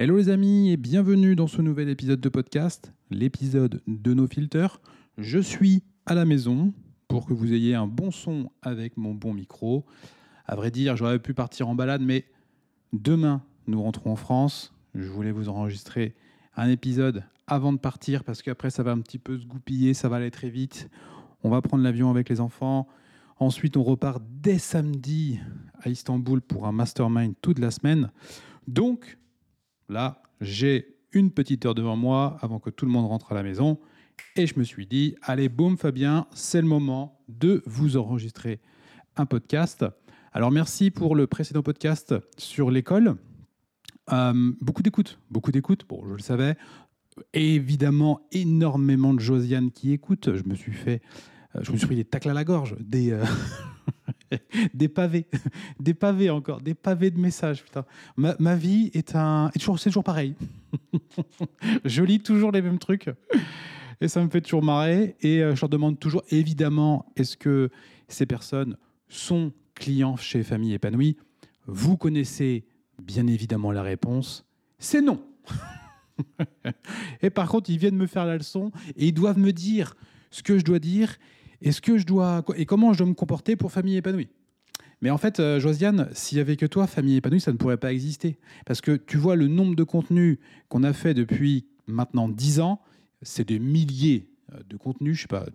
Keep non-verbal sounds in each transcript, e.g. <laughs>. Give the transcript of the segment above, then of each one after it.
Hello les amis et bienvenue dans ce nouvel épisode de podcast, l'épisode de nos filters. Je suis à la maison pour que vous ayez un bon son avec mon bon micro. À vrai dire, j'aurais pu partir en balade, mais demain, nous rentrons en France. Je voulais vous enregistrer un épisode avant de partir parce qu'après, ça va un petit peu se goupiller, ça va aller très vite. On va prendre l'avion avec les enfants. Ensuite, on repart dès samedi à Istanbul pour un mastermind toute la semaine. Donc, là, j'ai une petite heure devant moi avant que tout le monde rentre à la maison. Et je me suis dit, allez, boum, Fabien, c'est le moment de vous enregistrer un podcast. Alors, merci pour le précédent podcast sur l'école. Euh, beaucoup d'écoute, beaucoup d'écoute, bon, je le savais. Évidemment, énormément de Josiane qui écoute. Je me suis fait, euh, je me suis pris des tacles à la gorge, des, euh, <laughs> <laughs> des pavés, <laughs> des pavés encore, des pavés de messages. Putain. Ma, vie est un, c'est toujours pareil. <laughs> je lis toujours les mêmes trucs et ça me fait toujours marrer. Et euh, je leur demande toujours, évidemment, est-ce que ces personnes sont clients chez Famille Épanouie? Vous connaissez bien évidemment la réponse, c'est non. et par contre, ils viennent me faire la leçon et ils doivent me dire ce que je dois dire et ce que je dois et comment je dois me comporter pour Famille Épanouie? Mais en fait, euh, Josiane, s'il y avait que toi, Famille Épanouie, ça ne pourrait pas exister. Parce que tu vois le nombre de contenus qu'on a fait depuis maintenant 10 ans, c'est des milliers euh, de contenus. Je sais pas,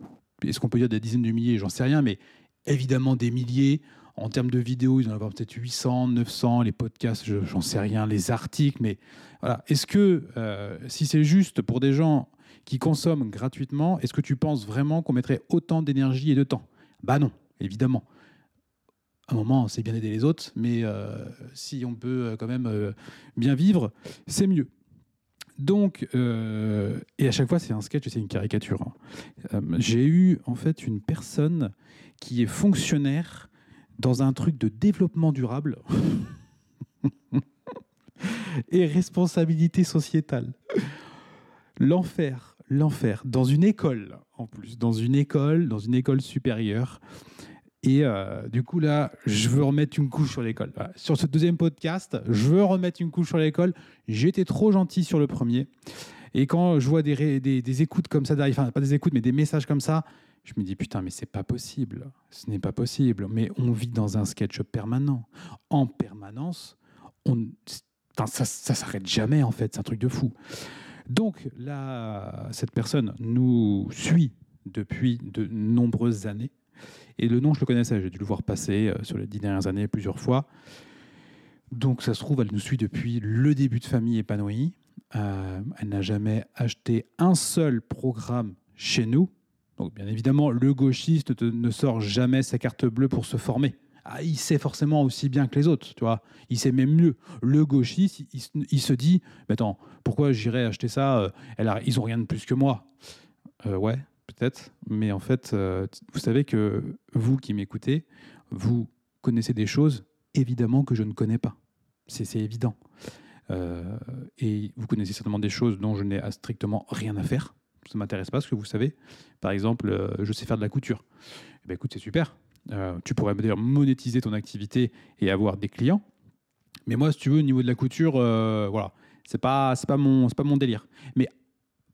est-ce qu'on peut dire des dizaines de milliers J'en sais rien, mais évidemment des milliers. En termes de vidéos, ils en avoir peut-être 800, 900, les podcasts, je- j'en sais rien, les articles, mais voilà. Est-ce que, euh, si c'est juste pour des gens qui consomment gratuitement, est-ce que tu penses vraiment qu'on mettrait autant d'énergie et de temps? Bah non, évidemment. À un moment, c'est bien d'aider les autres, mais euh, si on peut euh, quand même euh, bien vivre, c'est mieux. Donc, et à chaque fois, c'est un sketch et c'est une caricature. hein. J'ai eu en fait une personne qui est fonctionnaire dans un truc de développement durable <laughs> et responsabilité sociétale. L'enfer, l'enfer, dans une école en plus, dans une école, dans une école supérieure. Et euh, du coup, là, je veux remettre une couche sur l'école. Sur ce deuxième podcast, je veux remettre une couche sur l'école. J'étais trop gentil sur le premier. Et quand je vois des, des, écoutes comme ça, derrière, enfin, pas des écoutes, mais des messages comme ça, je me dis, putain, mais c'est pas possible. Ce n'est pas possible. Mais on vit dans un sketch permanent. En permanence, on, ça, ça s'arrête jamais, en fait. C'est un truc de fou. Donc, là, cette personne nous suit depuis de nombreuses années. Et le nom, je le connaissais, j'ai dû le voir passer euh, sur les dix dernières années plusieurs fois. Donc, ça se trouve, elle nous suit depuis le début de Famille épanouie. Euh, elle n'a jamais acheté un seul programme chez nous. Donc, bien évidemment, le gauchiste te- ne sort jamais sa carte bleue pour se former. Ah, il sait forcément aussi bien que les autres, tu vois. Il sait même mieux. Le gauchiste, il, se- dit, mais attends, pourquoi j'irais acheter ça euh, Ils ont rien de plus que moi. Euh, ouais, peut-être. Mais en fait, euh, vous savez que vous qui m'écoutez, vous connaissez des choses évidemment que je ne connais pas. C'est évident. Et vous connaissez certainement des choses dont je n'ai strictement rien à faire. Ça ne m'intéresse pas ce que vous savez. Par exemple, je sais faire de la couture. Eh ben, écoute, c'est super. Euh, tu pourrais d'ailleurs monétiser ton activité et avoir des clients. Mais moi, si tu veux, au niveau de la couture, euh, voilà, c'est pas, c'est pas mon, c'est pas mon délire. Mais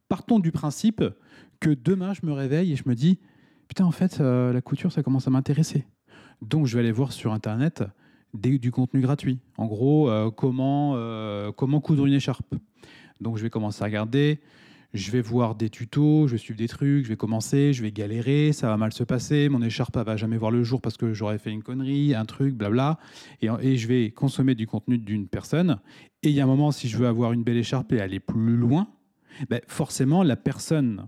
partons du principe que demain, je me réveille et je me dis, putain, en fait, euh, la couture, ça commence à m'intéresser. Donc, je vais aller voir sur Internet du contenu gratuit. En gros, euh, comment, comment coudre une écharpe. Donc, je vais commencer à regarder. Je vais voir des tutos, je vais suivre des trucs, je vais commencer, je vais galérer, ça va mal se passer, mon écharpe va jamais voir le jour parce que j'aurais fait une connerie, un truc, blabla. Et, et je vais consommer du contenu d'une personne. Et il y a un moment, si je veux avoir une belle écharpe et aller plus loin, ben forcément, la personne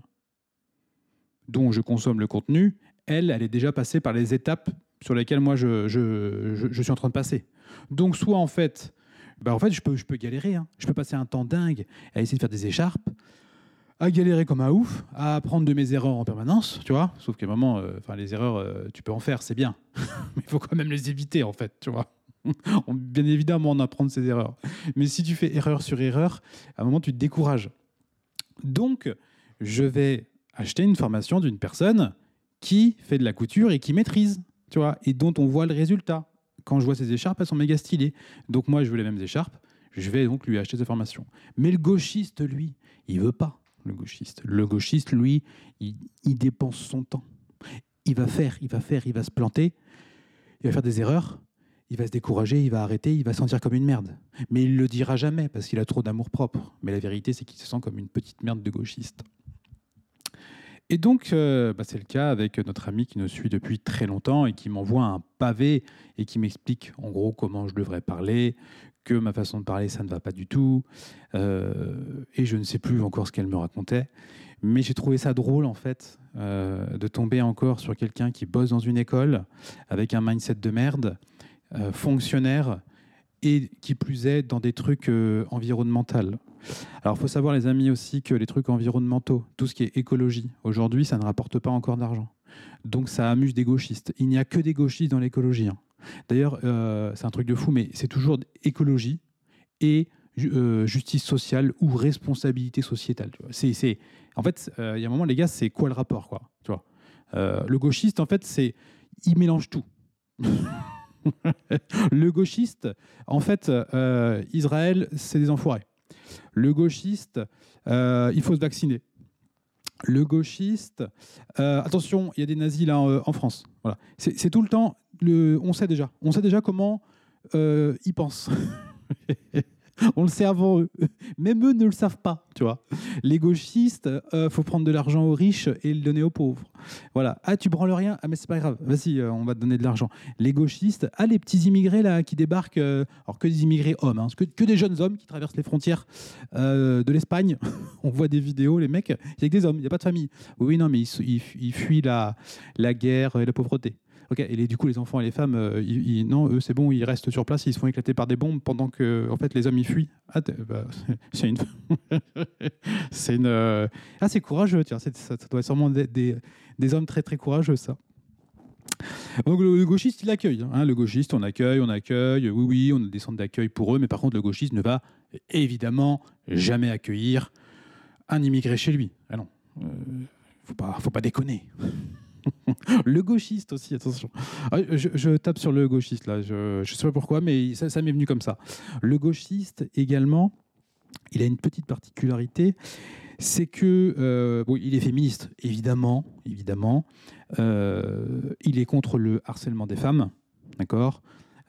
dont je consomme le contenu, elle, elle est déjà passée par les étapes sur lesquelles moi je suis en train de passer. Donc soit en fait, ben en fait je peux, je peux galérer, hein. je peux passer un temps dingue à essayer de faire des écharpes, à galérer comme un ouf, à apprendre de mes erreurs en permanence, tu vois. Sauf qu'à un moment, les erreurs, euh, tu peux en faire, c'est bien, <laughs> mais il faut quand même les éviter en fait, tu vois. <laughs> Bien évidemment, on apprend de ses erreurs. Mais si tu fais erreur sur erreur, à un moment, tu te décourages. Donc, je vais acheter une formation d'une personne qui fait de la couture et qui maîtrise, tu vois, et dont on voit le résultat. Quand je vois ces écharpes, elles sont méga stylées. Donc moi, je veux les mêmes écharpes, Je vais donc lui acheter des informations. Mais le gauchiste, lui, il veut pas. Le gauchiste, le gauchiste, lui, il, dépense son temps. Il va faire, il va faire, il va se planter, il va faire des erreurs, il va se décourager, il va arrêter, il va se sentir comme une merde. Mais il le dira jamais parce qu'il a trop d'amour propre. Mais la vérité, c'est qu'il se sent comme une petite merde de gauchiste. Et donc, euh, bah, c'est le cas avec notre ami qui nous suit depuis très longtemps et qui m'envoie un pavé et qui m'explique en gros comment je devrais parler, que ma façon de parler, ça ne va pas du tout. Euh, et je ne sais plus encore ce qu'elle me racontait. Mais j'ai trouvé ça drôle, en fait, euh, de tomber encore sur quelqu'un qui bosse dans une école avec un mindset de merde, fonctionnaire, et qui plus est dans des trucs environnementaux. Alors, il faut savoir, les amis, aussi que les trucs environnementaux, tout ce qui est écologie, aujourd'hui, ça ne rapporte pas encore d'argent. Donc, ça amuse des gauchistes. Il n'y a que des gauchistes dans l'écologie. hein. D'ailleurs, euh, c'est un truc de fou, mais c'est toujours écologie et euh, justice sociale ou responsabilité sociétale. tu vois. En fait, euh, il y a un moment, les gars, c'est quoi le rapport quoi, tu vois Le gauchiste, en fait, c'est il mélange tout. <laughs> le gauchiste, en fait, Israël, c'est des enfoirés. Le gauchiste, il faut se vacciner. Le gauchiste, attention, il y a des nazis là euh, en France. Voilà, c'est tout le temps. Le, on sait déjà. On sait déjà comment euh, ils pensent. <laughs> on le sait avant eux. Même eux ne le savent pas, tu vois. Les gauchistes, euh, faut prendre de l'argent aux riches et le donner aux pauvres. Voilà. Ah, tu branles rien? Ah, mais c'est pas grave. Vas-y, euh, on va te donner de l'argent. Les gauchistes, ah, les petits immigrés là qui débarquent, euh, alors que des immigrés hommes, hein, que, des jeunes hommes qui traversent les frontières de l'Espagne. <laughs> on voit des vidéos, les mecs, il y a que des hommes, il n'y a pas de famille. Oui, non, mais ils, ils- fuient la guerre et la pauvreté. Ok, et les- du coup, les enfants et les femmes, euh, non, eux, c'est bon, ils restent sur place, ils se font éclater par des bombes pendant que, en fait, les hommes, ils fuient. Ah, bah, <laughs> c'est une. <laughs> c'est une. euh, Ah, c'est courageux, tiens, ça, ça doit être sûrement des, des- des hommes très, très courageux, ça. Donc, le, gauchiste, il accueille. hein. le gauchiste, on accueille, on accueille. Oui, oui, on a des centres d'accueil pour eux, mais par contre, le gauchiste ne va évidemment jamais accueillir un immigré chez lui. Ah non, euh, faut pas, faut pas déconner. Le gauchiste aussi, attention. Ah, je, tape sur le gauchiste là, je ne sais pas pourquoi, mais ça, m'est venu comme ça. Le gauchiste également, il a une petite particularité, c'est que euh, il est féministe, évidemment, évidemment. Euh, il est contre le harcèlement des femmes, d'accord,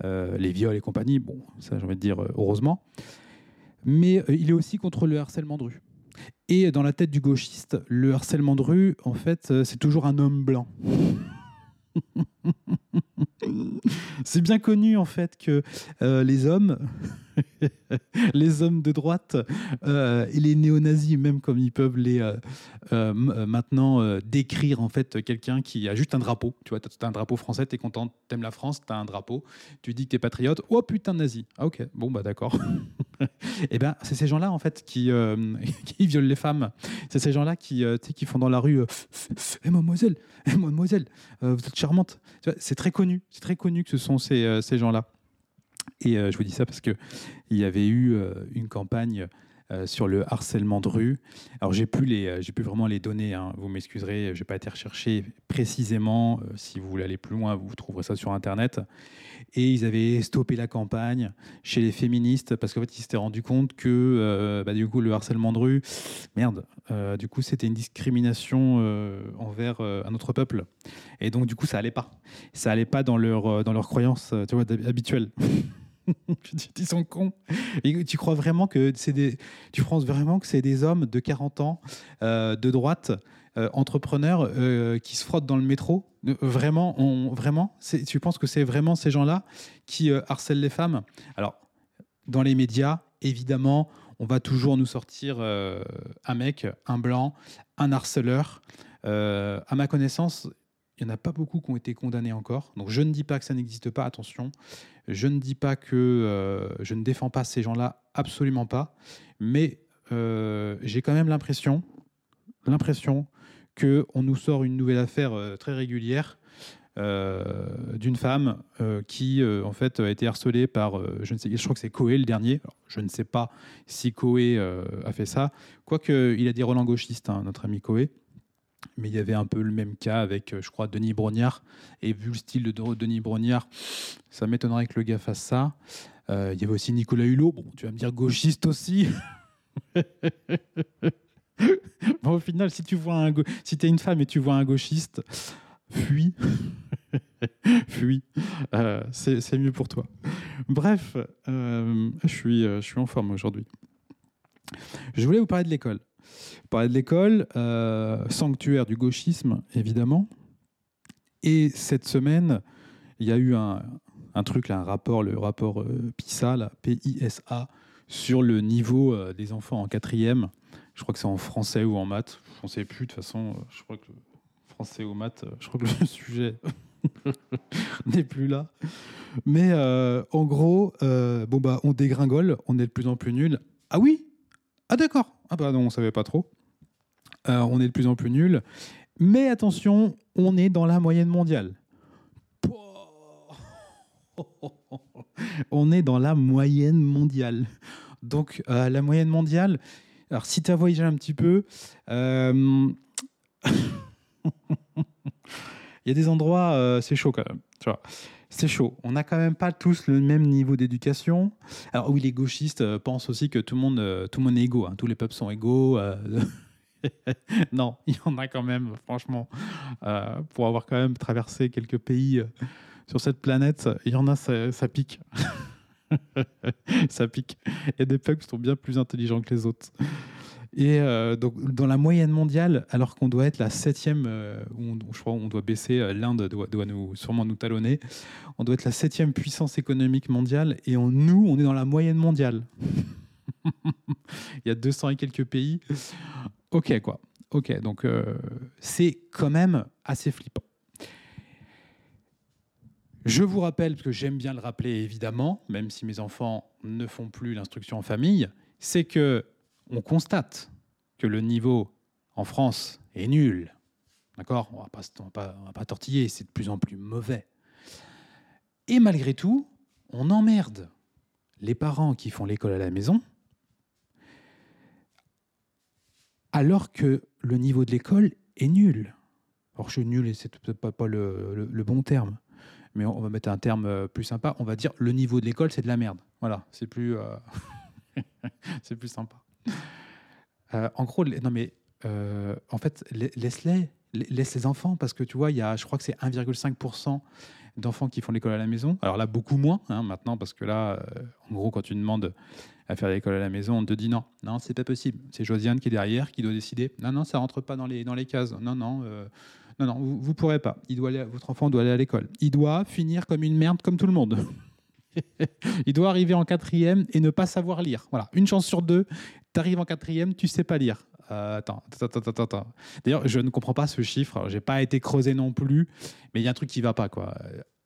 Euh, les viols et compagnie. Bon, ça j'ai envie de dire heureusement. Mais il est aussi contre le harcèlement de rue. Et dans la tête du gauchiste, le harcèlement de rue, en fait, euh, c'est toujours un homme blanc. <laughs> c'est bien connu en fait que euh, les hommes, les hommes de droite euh, et les néo-nazis, même comme ils peuvent les euh, euh, euh, maintenant euh, décrire en fait quelqu'un qui a juste un drapeau. Tu vois, t'as un drapeau français, t'es content, t'aimes la France, t'as un drapeau, tu dis que t'es patriote. Oh putain nazi. Ah ok, bon bah d'accord. Et ben c'est ces gens-là en fait qui euh, qui violent les femmes. C'est ces gens-là qui euh, qui font dans la rue. euh, Eh mademoiselle, eh, mademoiselle, euh, vous êtes charmante. C'est très connu, c'est très connu que ce sont ces, euh, gens-là. Et euh, je vous dis ça parce que il y avait eu euh, une campagne sur le harcèlement de rue. Alors j'ai plus les, j'ai plus vraiment les données. hein. Vous m'excuserez, j'ai pas été recherché précisément. Si vous voulez aller plus loin, vous trouverez ça sur internet. Et ils avaient stoppé la campagne chez les féministes parce qu'en fait ils s'étaient rendu compte que euh, bah, du coup le harcèlement de rue, merde, euh, du coup c'était une discrimination euh, envers un autre peuple. Et donc du coup ça allait pas ça allait pas dans leur, dans leur croyance tu vois, habituelle. <laughs> Ils sont cons. Tu crois vraiment que c'est des, tu penses vraiment que c'est des hommes de 40 ans, de droite, entrepreneurs euh, qui se frottent dans le métro Euh, Vraiment, vraiment, tu penses que c'est vraiment ces gens-là qui euh, harcèlent les femmes? Alors, dans les médias, évidemment, on va toujours nous sortir euh, un mec, un blanc, un harceleur. Euh, à ma connaissance, il n'y en a pas beaucoup qui ont été condamnés encore. Donc je ne dis pas que ça n'existe pas, attention. Je ne dis pas que euh, je ne défends pas ces gens-là, absolument pas. Mais euh, j'ai quand même l'impression, l'impression que on nous sort une nouvelle affaire euh, très régulière euh, d'une femme euh, qui en fait a été harcelée par, je ne sais, je crois que c'est Coé le dernier. Je ne sais pas si Coé a fait ça, quoique il a des relents gauchistes, hein, notre ami Coé. Mais il y avait un peu le même cas avec, je crois, Denis Brognard. Et vu le style de Denis Brognard, ça m'étonnerait que le gars fasse ça. Il y avait aussi Nicolas Hulot. Bon, tu vas me dire gauchiste aussi. <laughs> <laughs> au final, si tu vois un si es une femme et tu vois un gauchiste, fuis. <laughs> fuis. Euh, c'est mieux pour toi. Bref, euh, je, suis, je suis en forme aujourd'hui. Je voulais vous parler de l'école. Parler de l'école, sanctuaire du gauchisme, évidemment. Et cette semaine, il y a eu un, un truc, là, un rapport, le rapport euh, PISA, P-I-S-A, sur le niveau euh, des enfants en quatrième. Je crois que c'est en français ou en maths. Je ne sais plus, de toute façon. Euh, je crois que français ou maths, je crois que le <laughs> sujet <laughs> n'est plus là. Mais en gros, bon bah, on dégringole, on est de plus en plus nul. Ah oui Ah d'accord. Ah bah non, on savait pas trop. on est de plus en plus nul. Mais attention, on est dans la moyenne mondiale. <laughs> on est dans la moyenne mondiale. Donc, euh, la moyenne mondiale, alors si tu as voyagé un petit peu, euh, <laughs> il y a des endroits, euh, c'est chaud quand même. Tu vois. C'est chaud. On n'a quand même pas tous le même niveau d'éducation. Alors oui, les gauchistes pensent aussi que tout le monde, tout le monde est égaux. Hein. Tous les peuples sont égaux. <laughs> non, il y en a quand même, franchement, pour avoir quand même traversé quelques pays sur cette planète, il y en a, ça, pique. <laughs> ça pique. A des peuples qui sont bien plus intelligents que les autres. Et euh, donc, dans la moyenne mondiale, alors qu'on doit être la septième, euh, je crois on doit baisser, euh, l'Inde doit, nous, sûrement nous talonner, on doit être la septième puissance économique mondiale, et nous, on est dans la moyenne mondiale. <laughs> Il y a 200 et quelques pays. Ok, quoi. Ok, donc c'est quand même assez flippant. Je vous rappelle, parce que j'aime bien le rappeler évidemment, même si mes enfants ne font plus l'instruction en famille, c'est que on constate que le niveau en France est nul. D'accord? On ne va pas tortiller, c'est de plus en plus mauvais. Et malgré tout, on emmerde les parents qui font l'école à la maison, alors que le niveau de l'école est nul. Or, je suis nul et c'est peut-être pas le bon terme mais on va mettre un terme euh, plus sympa, on va dire le niveau de l'école, c'est de la merde. Voilà, c'est plus, euh, <laughs> plus sympa. Euh, en gros, non mais en fait, laisse-les, laisse les enfants, parce que tu vois, il y a, je crois que c'est 1,5% d'enfants qui font l'école à la maison. Alors là, beaucoup moins hein, maintenant, parce que là, en gros, quand tu demandes à faire l'école à la maison, on te dit non, non, c'est pas possible. C'est Josiane qui est derrière, qui doit décider. Non, non, ça rentre pas dans les, dans les cases. Non, non. Non, non, vous ne pourrez pas. Votre enfant doit aller à l'école. Il doit finir comme une merde, comme tout le monde. <laughs> il doit arriver en quatrième et ne pas savoir lire. Voilà, une chance sur deux, tu arrives en quatrième, tu sais pas lire. Euh, attends, attends, attends, attends. D'ailleurs, je ne comprends pas ce chiffre. J'ai pas été creusé non plus, mais il y a un truc qui va pas, quoi.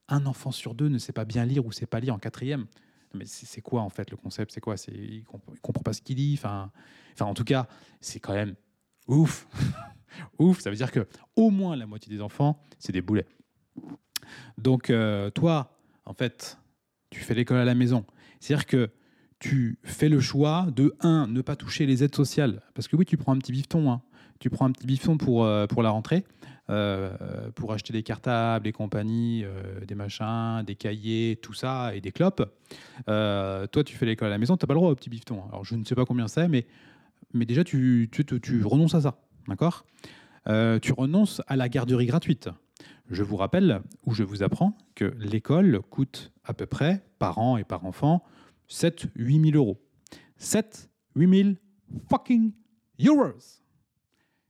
Un enfant sur deux ne sait pas bien lire ou sait pas lire en quatrième. Mais c'est quoi en fait le concept? C'est quoi? Il comprend, comprend pas ce qu'il dit. Enfin, enfin, en tout cas, c'est quand même ouf. Ouf, ça veut dire que au moins la moitié des enfants, c'est des boulets. Donc euh, toi, en fait, tu fais l'école à la maison. C'est-à-dire que tu fais le choix de, un, ne pas toucher les aides sociales. Parce que oui, tu prends un petit bifton. Hein. Tu prends un petit bifton pour, euh, pour la rentrée, euh, pour acheter des cartables et compagnie, des machins, des cahiers, tout ça, et des clopes. toi, tu fais l'école à la maison, tu n'as pas le droit au petit bifton. Alors, je ne sais pas combien c'est, mais, mais déjà, tu, tu, tu renonces à ça. D'accord? Euh, Tu renonces à la garderie gratuite. Je vous rappelle, ou je vous apprends, que l'école coûte à peu près, par an et par enfant, 7-8 000 euros. 7 8 000 fucking euros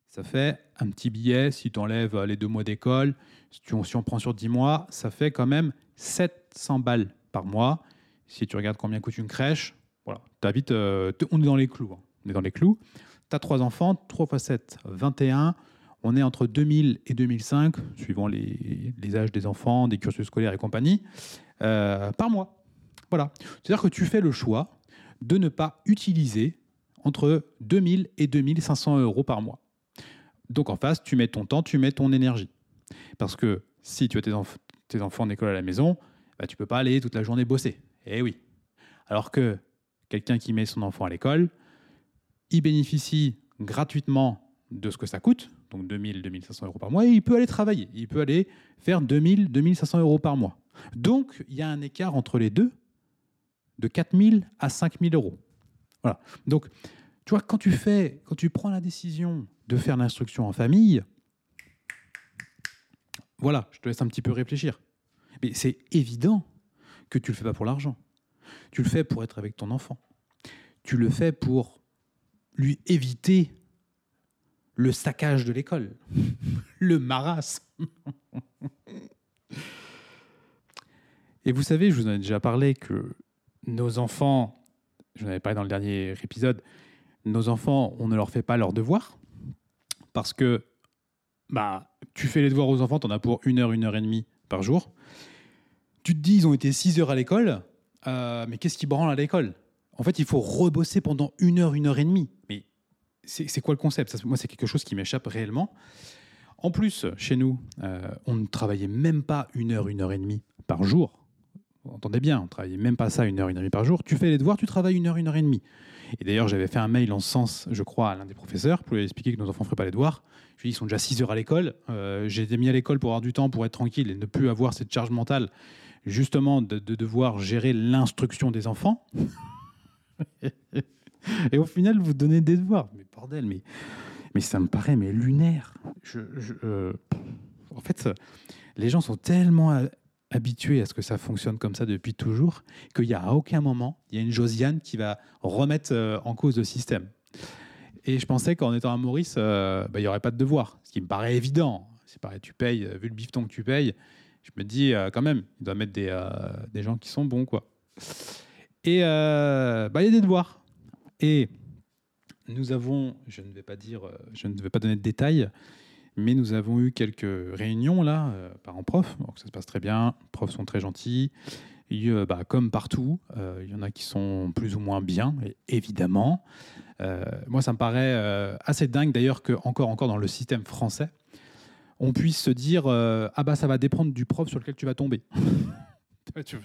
Ça fait un petit billet, si tu enlèves les deux mois d'école, si, on, si prend sur 10 mois, ça fait quand même 700 balles par mois. Si tu regardes combien coûte une crèche, voilà, vite, euh, on est dans les clous. Hein. On est dans les clous tu as trois enfants, 3 x 7, 21. On est entre 2000 et 2005, suivant les, âges des enfants, des cursus scolaires et compagnie, euh, par mois. Voilà. C'est-à-dire que tu fais le choix de ne pas utiliser entre 2000 et 2500 euros par mois. Donc en face, tu mets ton temps, tu mets ton énergie. Parce que si tu as tes, enfants en école à la maison, bah, tu ne peux pas aller toute la journée bosser. Eh oui. Alors que quelqu'un qui met son enfant à l'école, il bénéficie gratuitement de ce que ça coûte, donc 2000, 2500 euros par mois, et il peut aller travailler. Il peut aller faire 2000, 2500 euros par mois. Donc, il y a un écart entre les deux de 4 000 à 5 000 euros. Voilà. Donc, tu vois, quand tu fais, quand tu prends la décision de faire l'instruction en famille, voilà, je te laisse un petit peu réfléchir. Mais c'est évident que tu le fais pas pour l'argent. Tu le fais pour être avec ton enfant. Tu le fais pour lui éviter le saccage de l'école, <laughs> le marasme. Et vous savez, je vous en ai déjà parlé que nos enfants, je vous en avais parlé dans le dernier épisode, nos enfants, on ne leur fait pas leurs devoirs parce que bah, tu fais les devoirs aux enfants, tu en as pour une heure, une heure et demie par jour. Tu te dis, ils ont été six heures à l'école, euh, mais qu'est-ce qui branle à l'école? En fait, il faut rebosser pendant une heure, une heure et demie. C'est quoi le concept? Moi, c'est quelque chose qui m'échappe réellement. En plus, chez nous, euh, on ne travaillait même pas une heure, une heure et demie par jour. Vous entendez bien, on travaillait même pas ça une heure, une heure et demie par jour. Tu fais les devoirs, tu travailles une heure, une heure et demie. Et d'ailleurs, j'avais fait un mail en ce sens, je crois, à l'un des professeurs pour lui expliquer que nos enfants ne feraient pas les devoirs. Je lui ai dit, ils sont déjà 6 heures à l'école. Euh, j'ai été mis à l'école pour avoir du temps, pour être tranquille et ne plus avoir cette charge mentale, justement, de, devoir gérer l'instruction des enfants. <laughs> <laughs> et au final, vous donnez des devoirs. Mais bordel, mais, mais ça me paraît mais lunaire. Euh, en fait, les gens sont tellement habitué à ce que ça fonctionne comme ça depuis toujours, qu'il n'y a à aucun moment, il y a une Josiane qui va remettre euh, en cause le système. Et je pensais qu'en étant à Maurice, euh, bah, il n'y aurait pas de devoir, ce qui me paraît évident. C'est pareil, tu payes, euh, vu le bifton que tu payes, je me dis quand même, il doit mettre des, des, gens qui sont bons. quoi. Et bah, il y a des devoirs. Et nous avons, je ne vais pas dire, je ne vais pas donner de détails, mais nous avons eu quelques réunions là, euh, parents-prof, donc ça se passe très bien, les profs sont très gentils. Et, euh, bah, comme partout, euh, il y en a qui sont plus ou moins bien, évidemment. moi, ça me paraît assez dingue d'ailleurs que encore, encore dans le système français, on puisse se dire ah bah ça va dépendre du prof sur lequel tu vas tomber. Je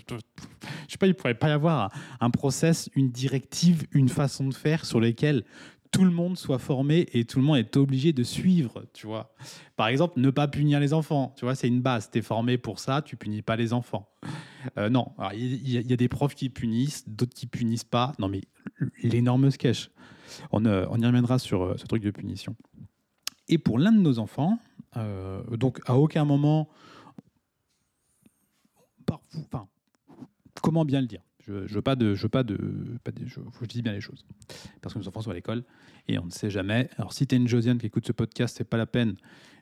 sais pas, il pourrait pas y avoir un, process, une directive, une façon de faire sur lesquelles tout le monde soit formé et tout le monde est obligé de suivre, tu vois. Par exemple, ne pas punir les enfants, tu vois, c'est une base. Tu es formé pour ça, tu punis pas les enfants. Euh, non, il y, a des profs qui punissent, d'autres qui punissent pas. Non, mais l'énorme sketch. On, euh, on, y reviendra sur euh, ce truc de punition. Et pour l'un de nos enfants, donc à aucun moment, comment bien le dire? Je ne veux pas de, je veux pas de, pas de je, dis bien les choses. Parce que nos enfants sont à l'école et on ne sait jamais. Alors si tu es une Josiane qui écoute ce podcast, c'est pas la peine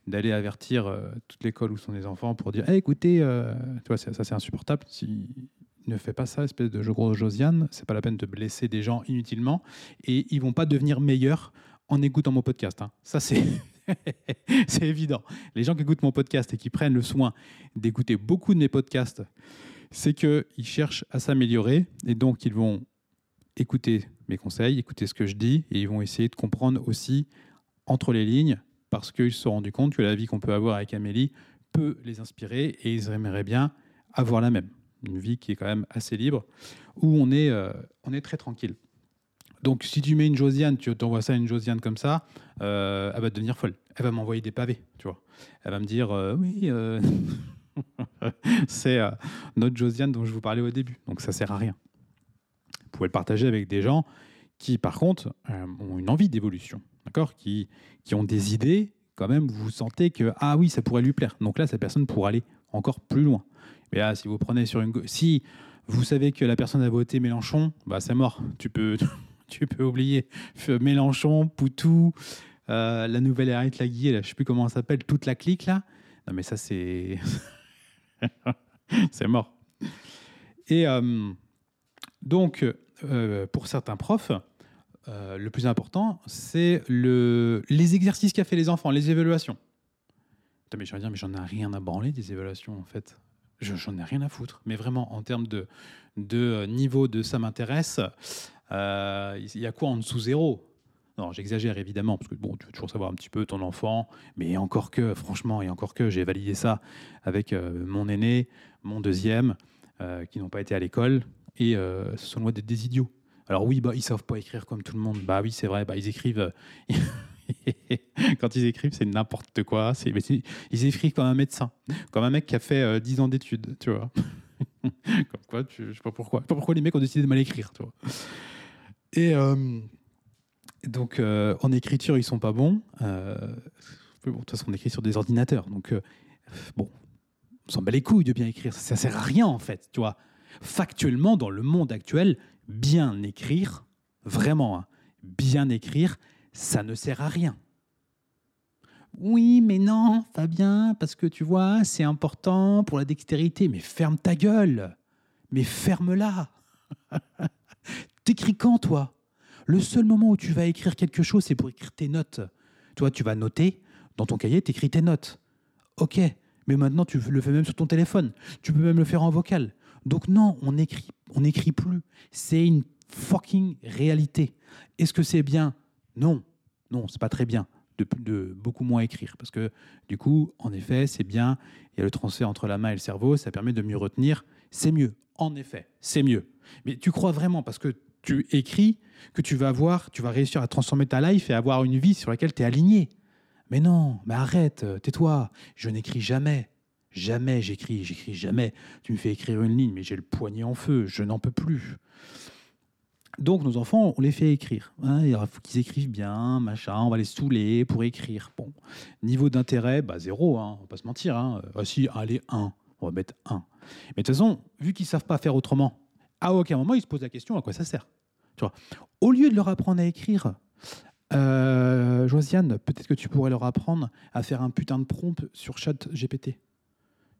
d'aller avertir euh, toute l'école où sont les enfants pour dire, hey, écoutez, euh, ça, c'est insupportable. Si ne fais pas ça, espèce de gros Josiane, c'est pas la peine de blesser des gens inutilement et ils vont pas devenir meilleurs en écoutant mon podcast. Hein. Ça c'est <laughs> c'est évident. Les gens qui écoutent mon podcast et qui prennent le soin d'écouter beaucoup de mes podcasts c'est qu'ils cherchent à s'améliorer et donc ils vont écouter mes conseils, écouter ce que je dis et ils vont essayer de comprendre aussi entre les lignes parce qu'ils se sont rendus compte que la vie qu'on peut avoir avec Amélie peut les inspirer et ils aimeraient bien avoir la même. Une vie qui est quand même assez libre, où on est, euh, on est très tranquille. Donc si tu mets une Josiane, tu t'envoies ça à une Josiane comme ça, euh, elle va devenir folle. Elle va m'envoyer des pavés, tu vois. Elle va me dire, euh, oui, <laughs> c'est euh, notre Josiane dont je vous parlais au début. Donc ça sert à rien. Vous pouvez le partager avec des gens qui, par contre, ont une envie d'évolution, d'accord? Qui, qui ont des idées, quand même, vous sentez que, ah oui, ça pourrait lui plaire. Donc là, cette personne pourrait aller encore plus loin. Mais là, si vous prenez sur une... Si vous savez que la personne a voté Mélenchon, bah c'est mort. Tu peux, <laughs> <laughs> tu peux oublier Mélenchon, Poutou, euh, la nouvelle Arrête Laguier, là, je sais plus comment ça s'appelle, toute la clique là. Non mais ça c'est... <laughs> c'est mort. Et euh, donc, euh, pour certains profs, le plus important, c'est le, les exercices qu'a fait les enfants, les évaluations. mais je vais dire, mais j'en ai rien à branler des évaluations, en fait. J'en ai rien à foutre. Mais vraiment, en termes de, de niveau de ça m'intéresse, il y a quoi en dessous zéro? Non, j'exagère évidemment, parce que bon, tu veux toujours savoir un petit peu ton enfant, mais encore que, franchement, et encore que, j'ai validé ça avec euh, mon aîné, mon deuxième, euh, qui n'ont pas été à l'école, et euh, ce sont loin d'être des idiots. Alors oui, bah, ils savent pas écrire comme tout le monde. Bah oui, c'est vrai, bah, ils écrivent... <laughs> quand ils écrivent, c'est n'importe quoi. Ils écrivent comme un médecin, comme un mec qui a fait 10 ans d'études, tu vois. <laughs> Comme quoi, je sais pas pourquoi. Sais pas pourquoi les mecs ont décidé de mal écrire, tu vois. Et euh, donc, euh, en écriture, ils sont pas bons. Euh, de toute façon, on écrit sur des ordinateurs. Donc, bon, on s'en bat les couilles de bien écrire. Ça, ça sert à rien, en fait, tu vois. Factuellement, dans le monde actuel, bien écrire, vraiment, hein, bien écrire, ça ne sert à rien. Oui, mais non, Fabien, parce que tu vois, c'est important pour la dextérité. Mais ferme ta gueule. Mais ferme-la. <laughs> T'écris quand, toi? Le seul moment où tu vas écrire quelque chose, c'est pour écrire tes notes. Toi, tu vas noter. Dans ton cahier, tu écris tes notes. Ok, mais maintenant, tu le fais même sur ton téléphone. Tu peux même le faire en vocal. Donc non, on écrit, on n'écrit plus. C'est une fucking réalité. Est-ce que c'est bien? Non, non, c'est pas très bien de, de beaucoup moins écrire parce que du coup, en effet, c'est bien. Il y a le transfert entre la main et le cerveau, ça permet de mieux retenir. C'est mieux. En effet, c'est mieux. Mais tu crois vraiment parce que tu écris que tu vas avoir, tu vas réussir à transformer ta life et avoir une vie sur laquelle tu es aligné. Mais non, mais arrête, tais-toi. Je n'écris jamais. Jamais j'écris, j'écris jamais. Tu me fais écrire une ligne, mais j'ai le poignet en feu, je n'en peux plus. Donc nos enfants, on les fait écrire. hein. il faut qu'ils écrivent bien, machin, on va les saouler pour écrire. Bon, niveau d'intérêt, bah zéro, hein, on va pas se mentir. Hein. Ah si, allez, un, on va mettre un. Mais de toute façon, vu qu'ils savent pas faire autrement, à aucun moment ils se posent la question à quoi ça sert? Tu au lieu de leur apprendre à écrire, euh, Josiane, peut-être que tu pourrais leur apprendre à faire un putain de prompt sur chat GPT.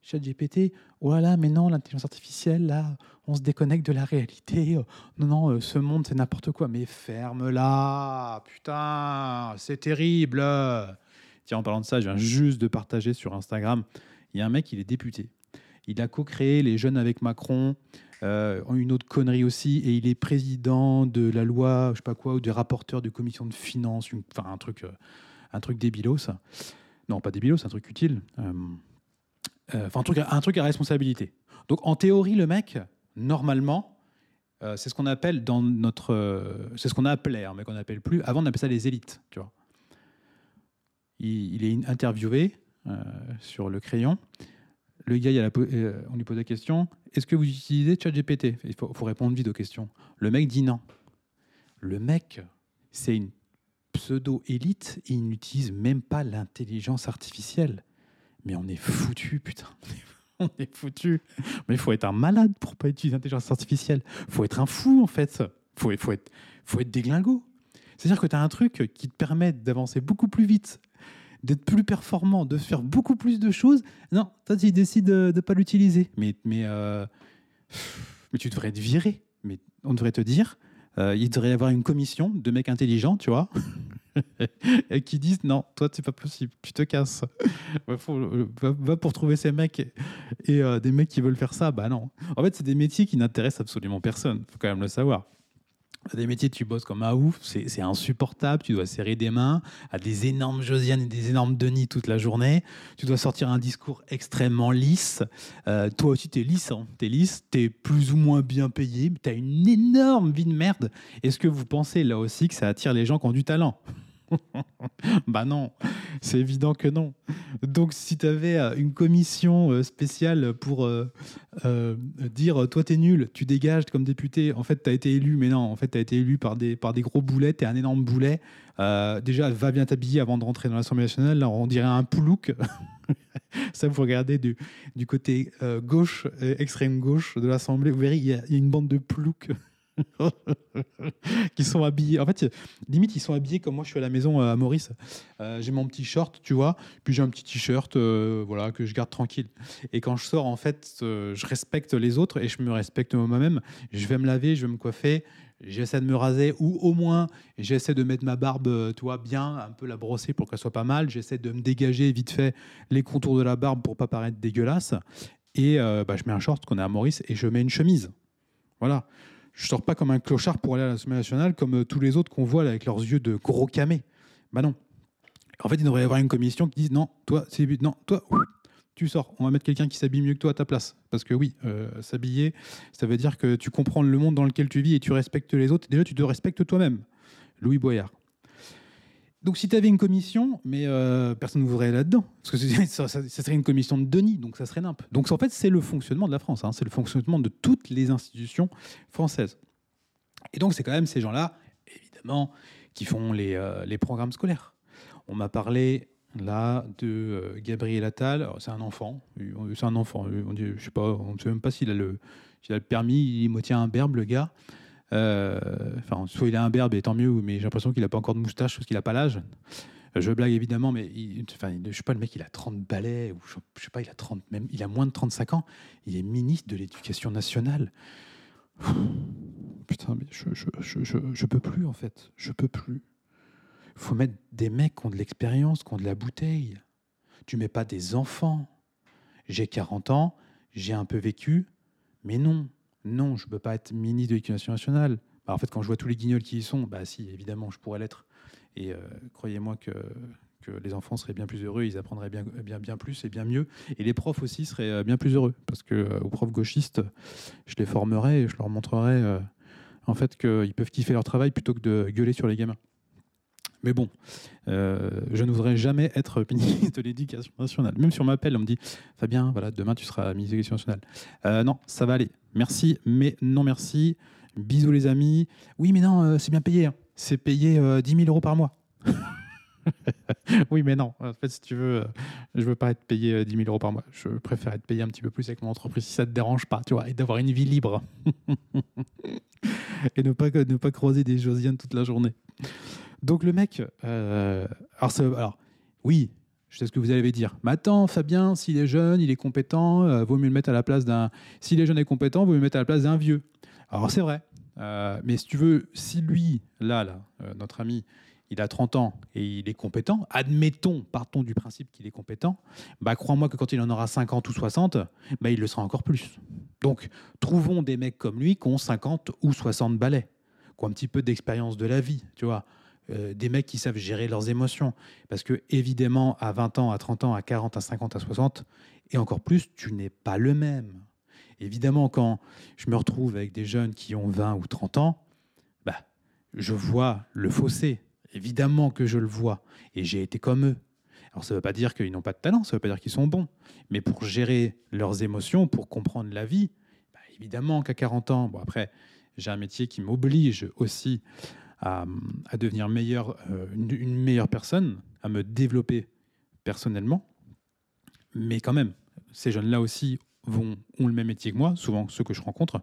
Chat GPT, oh là là, mais non, l'intelligence artificielle, là, on se déconnecte de la réalité. Non, non, euh, ce monde, c'est n'importe quoi. Mais ferme-la, putain, c'est terrible. Tiens, en parlant de ça, je viens juste de partager sur Instagram. Il y a un mec, il est député. Il a co-créé Les Jeunes avec Macron, euh, une autre connerie aussi, et il est président de la loi, je sais pas quoi, ou des rapporteurs de commission de finances, enfin un truc, euh, un truc débilos. Non, pas débilos, un truc utile. Euh, Enfin, un, truc, un truc à responsabilité. Donc, en théorie, le mec, normalement, c'est ce qu'on appelle dans notre. c'est ce qu'on appelait, hein, mais qu'on n'appelle plus. Avant, on appelait ça les élites, tu vois. Il, est interviewé sur le crayon. Le gars, il a la on lui pose la question Est-ce que vous utilisez ChatGPT? Il faut, répondre vite aux questions. Le mec dit non. Le mec, c'est une pseudo-élite et il n'utilise même pas l'intelligence artificielle. Mais on est foutu, putain. <laughs> On est foutu. Mais il faut être un malade pour pas utiliser l'intelligence artificielle. faut être un fou, en fait. faut, faut, être, faut être. C'est-à-dire que tu as un truc qui te permet d'avancer beaucoup plus vite, d'être plus performant, de faire beaucoup plus de choses. Non, toi, tu décides de ne pas l'utiliser. Mais, mais, euh, mais tu devrais être viré. Mais on devrait te dire, euh, il devrait y avoir une commission de mecs intelligents, tu vois, <laughs> et qui disent non, toi, c'est pas possible, tu te casses. Va, pour trouver ces mecs et, et, euh, des mecs qui veulent faire ça. Bah non. En fait, c'est des métiers qui n'intéressent absolument personne. faut quand même le savoir. Des métiers, tu bosses comme un ouf, c'est insupportable. Tu dois serrer des mains à des énormes Josiane et des énormes Denis toute la journée. Tu dois sortir un discours extrêmement lisse. Euh, toi aussi, tu es lisse. Hein. Tu es lisse, tu es plus ou moins bien payé. Tu as une énorme vie de merde. Est-ce que vous pensez là aussi que ça attire les gens qui ont du talent? <laughs> Bah non, c'est évident que non. Donc si tu avais euh, une commission euh, spéciale pour euh, dire toi t'es nul, tu dégages comme député, en fait t'as été élu, mais non, en fait t'as été élu par des, par des gros boulets, t'es un énorme boulet. Déjà, va bien t'habiller avant de rentrer dans l'Assemblée nationale, là on dirait un poulouk. <laughs> Ça, vous regardez du, du côté gauche, extrême gauche de l'Assemblée, vous verrez, il y, y a une bande de ploucs <laughs> qui sont habillés. En fait, limite, ils sont habillés comme moi, je suis à la maison euh, à Maurice. Euh, j'ai mon petit short, tu vois, puis j'ai un petit t-shirt, euh, voilà, que je garde tranquille. Et quand je sors, en fait, je respecte les autres et je me respecte moi-même. Je vais me laver, je vais me coiffer, j'essaie de me raser ou au moins j'essaie de mettre ma barbe, vois, bien, un peu la brosser pour qu'elle soit pas mal. J'essaie de me dégager vite fait les contours de la barbe pour pas paraître dégueulasse. Et bah, je mets un short qu'on est à Maurice et je mets une chemise. Voilà. Je sors pas comme un clochard pour aller à l'Assemblée nationale comme euh, tous les autres qu'on voit là, avec leurs yeux de gros camé. Bah non. En fait, il devrait y avoir une commission qui dise non, toi, c'est non, toi, tu sors. On va mettre quelqu'un qui s'habille mieux que toi à ta place. Parce que oui, euh, s'habiller, ça veut dire que tu comprends le monde dans lequel tu vis et tu respectes les autres. Déjà, tu te respectes toi-même. Louis Boyard. Donc si tu avais une commission, mais euh, personne ne voudrait là-dedans. Parce que <laughs> ça, serait une commission de Denis, donc ça serait nimp. Donc en fait, c'est le fonctionnement de la France, hein, c'est le fonctionnement de toutes les institutions françaises. Et donc c'est quand même ces gens-là, évidemment, qui font les, euh, programmes scolaires. On m'a parlé là de euh, Gabriel Attal. C'est un enfant, c'est un enfant. On ne sait même pas s'il a a le permis. Il me tient un berbe, le gars. Euh, enfin, soit il a un berbe et tant mieux, mais j'ai l'impression qu'il n'a pas encore de moustache parce qu'il n'a pas l'âge. Je blague évidemment, mais il, enfin, je sais pas, le mec, il a 30 balais, ou je, sais pas, il a 30, même, il a moins de 35 ans. Il est ministre de l'Éducation nationale. Putain, mais je, je, je, je, peux plus en fait. Je peux plus. Il faut mettre des mecs qui ont de l'expérience, qui ont de la bouteille. Tu mets pas des enfants. J'ai 40 ans, j'ai un peu vécu, mais non. Non, je ne peux pas être ministre de l'Éducation nationale. Bah, en fait, quand je vois tous les guignols qui y sont, bah si, évidemment, je pourrais l'être. Et euh, croyez-moi que, les enfants seraient bien plus heureux, ils apprendraient bien plus et bien mieux. Et les profs aussi seraient euh, bien plus heureux. Parce que euh, aux profs gauchistes, je les formerais et je leur montrerais en fait qu'ils peuvent kiffer leur travail plutôt que de gueuler sur les gamins. Mais bon, je ne voudrais jamais être ministre de l'Éducation nationale. Même si on m'appelle, on me dit Fabien, voilà, demain tu seras ministre de l'Éducation nationale. non, ça va aller. Merci, mais non merci. Bisous les amis. Oui, mais non, euh, c'est bien payé. Hein. C'est payé 10 euh, 000 euros par mois. <laughs> oui, mais non. En fait, si tu veux, euh, je veux pas être payé 10 000 euros par mois. Je préfère être payé un petit peu plus avec mon entreprise si ça te dérange pas, tu vois, et d'avoir une vie libre. <laughs> et ne pas, ne pas croiser des Josiane toute la journée. Donc le mec, alors, alors, oui, je sais ce que vous allez dire. Mais attends, Fabien, s'il est jeune, il est compétent, euh, vaut mieux le mettre à la place d'un. S'il est jeune et compétent, vaut mieux le mettre à la place d'un vieux. Alors c'est vrai. Euh, mais si tu veux, si lui, là, là, euh, notre ami, il a 30 ans et il est compétent, admettons, partons du principe qu'il est compétent, bah crois-moi que quand il en aura 50 ou 60, bah, il le sera encore plus. Donc, trouvons des mecs comme lui qui ont 50 ou 60 balais, qui ont un petit peu d'expérience de la vie, tu vois. Euh, des mecs qui savent gérer leurs émotions. Parce que, évidemment, à 20 ans, à 30 ans, à 40, à 50, à 60, et encore plus, tu n'es pas le même. Évidemment, quand je me retrouve avec des jeunes qui ont 20 ou 30 ans, bah, je vois le fossé. Évidemment que je le vois. Et j'ai été comme eux. Alors ça ne veut pas dire qu'ils n'ont pas de talent, ça ne veut pas dire qu'ils sont bons. Mais pour gérer leurs émotions, pour comprendre la vie, bah, évidemment qu'à 40 ans, bon après, j'ai un métier qui m'oblige aussi à, devenir euh, une, meilleure personne, à me développer personnellement. Mais quand même, ces jeunes-là aussi ont le même métier que moi, souvent ceux que je rencontre,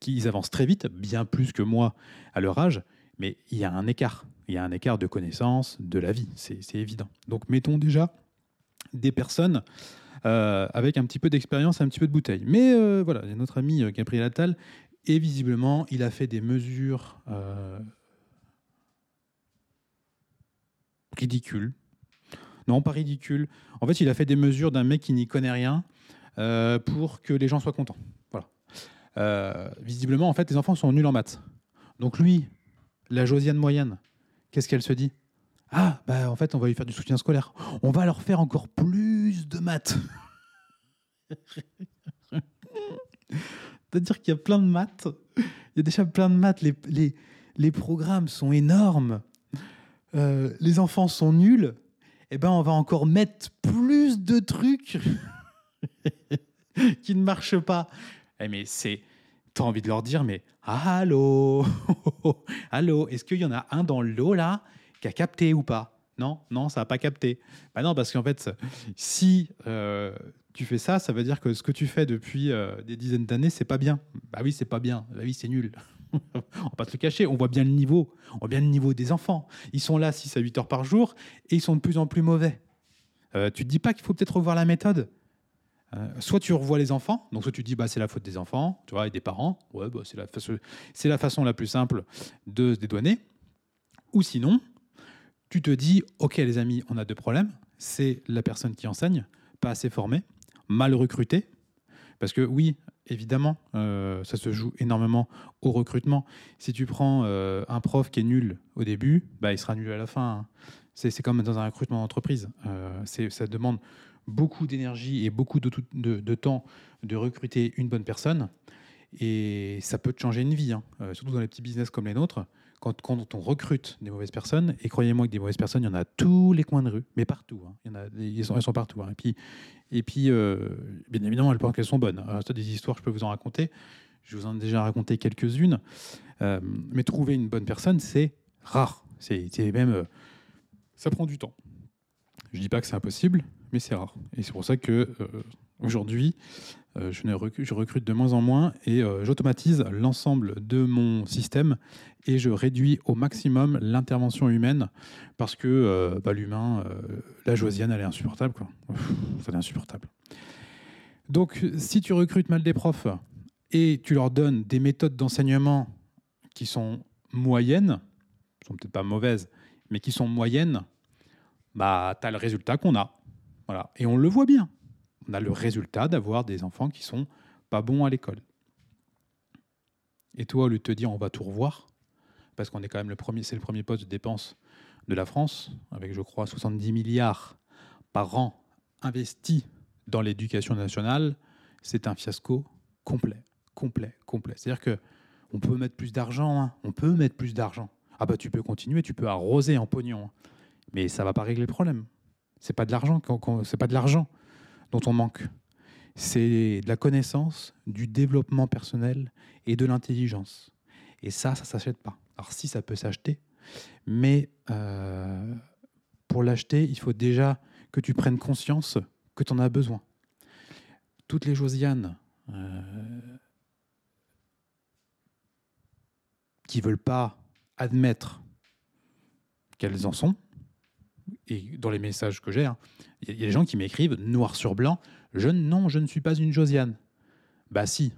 qui ils avancent très vite, bien plus que moi à leur âge, mais il y a un écart. Il y a un écart de connaissance de la vie, c'est évident. Donc mettons déjà des personnes euh, avec un petit peu d'expérience un petit peu de bouteille. Mais euh, voilà, notre ami Gabriel Attal, et visiblement, il a fait des mesures ridicule. Non, pas ridicule. En fait, il a fait des mesures d'un mec qui n'y connaît rien euh, pour que les gens soient contents. Voilà. Euh, visiblement, en fait, les enfants sont nuls en maths. Donc lui, la Josiane moyenne, qu'est-ce qu'elle se dit? Ah, bah en fait, on va lui faire du soutien scolaire. On va leur faire encore plus de maths. <laughs> C'est-à-dire qu'il y a plein de maths. Il y a déjà plein de maths. Les, programmes sont énormes. Euh, les enfants sont nuls, eh ben on va encore mettre plus de trucs <laughs> qui ne marchent pas. Eh, mais c'est, t'as envie de leur dire, mais allô, <laughs> allô, est-ce qu'il y en a un dans l'eau là qui a capté ou pas? Non, non, ça n'a pas capté. Bah non, parce qu'en fait, si euh, tu fais ça, ça veut dire que ce que tu fais depuis euh, des dizaines d'années, c'est pas bien. Bah oui, c'est pas bien. La vie, c'est nul. <laughs> <laughs> on va pas se le cacher, on voit bien le niveau. On voit bien le niveau des enfants. Ils sont là 6 à 8 heures par jour et ils sont de plus en plus mauvais. Euh, tu te dis pas qu'il faut peut-être revoir la méthode? Euh, soit tu revois les enfants, donc soit tu dis bah, c'est la faute des enfants, tu vois, et des parents, bah, c'est la, la façon la plus simple de se dédouaner. Ou sinon, tu te dis ok les amis, on a deux problèmes, c'est la personne qui enseigne, pas assez formée, mal recrutée, parce que oui, évidemment, euh, ça se joue énormément au recrutement. Si tu prends euh, un prof qui est nul au début, bah, il sera nul à la fin. Hein. C'est comme dans un recrutement d'entreprise. Euh, ça demande beaucoup d'énergie et beaucoup de, temps de recruter une bonne personne. Et ça peut te changer une vie, hein. surtout dans les petits business comme les nôtres. Quand, on recrute des mauvaises personnes, et croyez-moi que des mauvaises personnes, il y en a tous les coins de rue, mais partout. hein. Il y en a, elles, sont, elles sont partout. hein. Et puis, et puis euh, bien évidemment, elles pensent qu'elles sont bonnes. Alors, des histoires, je peux vous en raconter. Je vous en ai déjà raconté quelques-unes. Euh, mais trouver une bonne personne, c'est rare. C'est même. euh, ça prend du temps. Je dis pas que c'est impossible, mais c'est rare. Et c'est pour ça que aujourd'hui, recrute, je recrute de moins en moins et euh, j'automatise l'ensemble de mon système et je réduis au maximum l'intervention humaine parce que euh, bah, l'humain, euh, la Josiane, elle est insupportable. Quoi. Insupportable. Donc, si tu recrutes mal des profs et tu leur donnes des méthodes d'enseignement qui sont moyennes, qui sont peut-être pas mauvaises, mais qui sont moyennes, bah, tu as le résultat qu'on a. Voilà. Et on le voit bien. On a le résultat d'avoir des enfants qui sont pas bons à l'école. Et toi, au lieu de te dire on va tout revoir, parce qu'on est quand même le premier, c'est le premier poste de dépense de la France, avec je crois 70 milliards par an investis dans l'éducation nationale, c'est un fiasco complet, complet, complet. C'est-à-dire que on peut mettre plus d'argent, hein, on peut mettre plus d'argent. Ah bah tu peux continuer, tu peux arroser en pognon, mais ça va pas régler le problème. C'est pas de l'argent, c'est pas de l'argent dont on manque. C'est de la connaissance, du développement personnel et de l'intelligence. Et ça, ça s'achète pas. Alors si ça peut s'acheter, mais euh, pour l'acheter, il faut déjà que tu prennes conscience que tu en as besoin. Toutes les Josianes euh, qui veulent pas admettre qu'elles en sont, et dans les messages que j'ai, hein, il y, a- des gens qui m'écrivent noir sur blanc je, Non, je ne suis pas une Josiane. Bah si.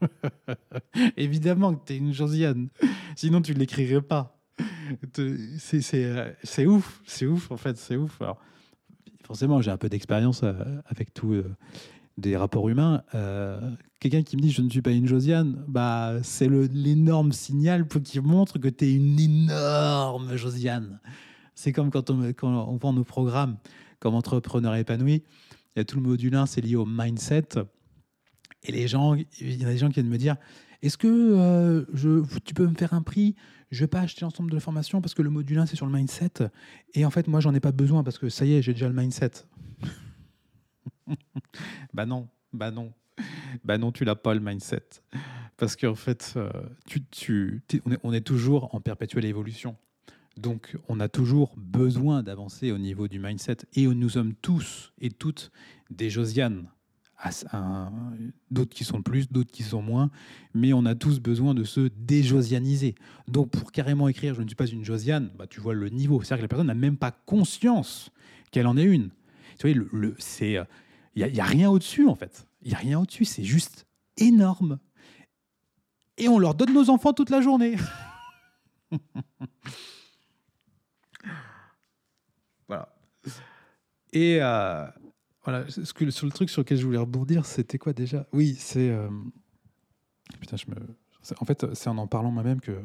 <laughs> Évidemment que tu es une Josiane. Sinon, tu ne l'écrirais pas. Euh, c'est ouf, c'est ouf en fait, c'est ouf. Alors, forcément, j'ai un peu d'expérience euh, avec tout euh, des rapports humains. Euh, Quelqu'un qui me dit je ne suis pas une Josiane, bah, c'est l'énorme signal qui montre que tu es une énorme Josiane. C'est comme quand on, vend nos programmes comme entrepreneur épanoui. Il y a tout le module 1, c'est lié au mindset. Et les gens, il y a des gens qui viennent me dire Est-ce que euh, tu peux me faire un prix? Je ne vais pas acheter l'ensemble de la formation parce que le module 1, c'est sur le mindset. Et en fait, moi, j'en ai pas besoin parce que ça y est, j'ai déjà le mindset. <laughs> bah non, bah non. Bah non, tu l'as pas le mindset. Parce qu'en fait, euh, on est toujours en perpétuelle évolution. Donc, on a toujours besoin d'avancer au niveau du mindset. Et nous sommes tous et toutes des Josianes. À- à- D'autres qui sont plus, d'autres qui sont moins. Mais on a tous besoin de se déjosianiser. Donc, pour carrément écrire Je ne suis pas une Josiane, bah, tu vois le niveau. C'est-à-dire que la personne n'a même pas conscience qu'elle en est une. Tu vois, c'est, il n'y a, a rien au-dessus, en fait. Il n'y a rien au-dessus. C'est juste énorme. Et on leur donne nos enfants toute la journée. <laughs> voilà. Et euh, voilà, sur le truc sur lequel je voulais rebondir, c'était quoi déjà? Oui, c'est. euh, Putain, je me. En fait, c'est en en parlant moi-même que.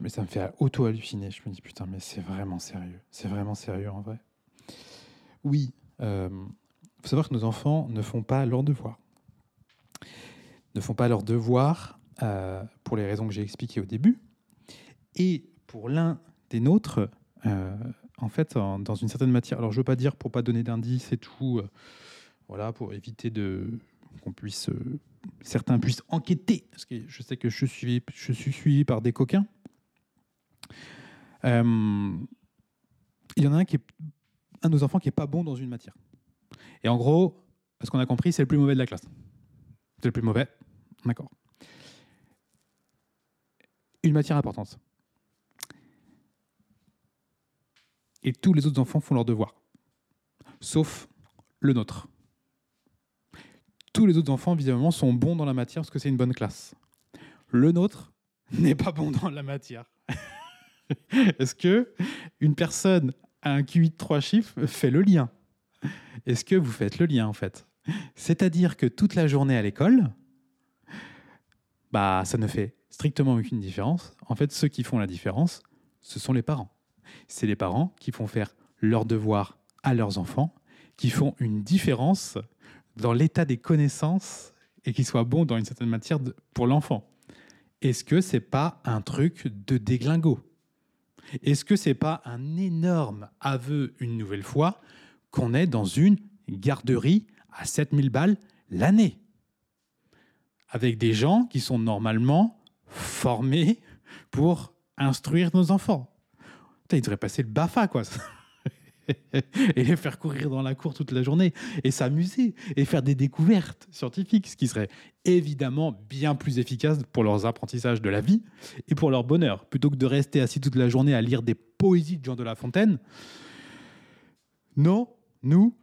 Mais ça me fait auto-halluciner. Je me dis, putain, mais c'est vraiment sérieux. C'est vraiment sérieux en vrai. Oui, il faut savoir que nos enfants ne font pas leurs devoirs. Ne font pas leurs devoirs euh, pour les raisons que j'ai expliquées au début. Et pour l'un des nôtres, euh, en fait, dans une certaine matière, alors je veux pas dire pour pas donner d'indices et tout, euh, voilà, pour éviter de qu'on puisse, euh, certains puissent enquêter, parce que je sais que je suis, je suis suivi par des coquins. Euh, il y en a un qui est un de nos enfants qui est pas bon dans une matière. Et en gros, ce qu'on a compris, c'est le plus mauvais de la classe. C'est le plus mauvais, d'accord. Une matière importante. Et tous les autres enfants font leurs devoirs, sauf le nôtre. Tous les autres enfants, visiblement, sont bons dans la matière parce que c'est une bonne classe. Le nôtre <laughs> n'est pas bon dans la matière. <laughs> Est-ce que une personne à un QI de trois chiffres fait le lien Est-ce que vous faites le lien en fait? C'est-à-dire que toute la journée à l'école, bah ça ne fait strictement aucune différence. En fait, ceux qui font la différence, ce sont les parents. C'est les parents qui font faire leurs devoirs à leurs enfants, qui font une différence dans l'état des connaissances et qui soient bons dans une certaine matière pour l'enfant. est-ce que c'est pas un truc de déglingo? Est-ce que c'est pas un énorme aveu, une nouvelle fois, qu'on est dans une garderie à 7000 balles l'année? Avec des gens qui sont normalement formés pour instruire nos enfants. Putain, ils devraient passer le BAFA, quoi. <laughs> et les faire courir dans la cour toute la journée et s'amuser et faire des découvertes scientifiques, ce qui serait évidemment bien plus efficace pour leurs apprentissages de la vie et pour leur bonheur, plutôt que de rester assis toute la journée à lire des poésies de Jean de La Fontaine. Non, nous,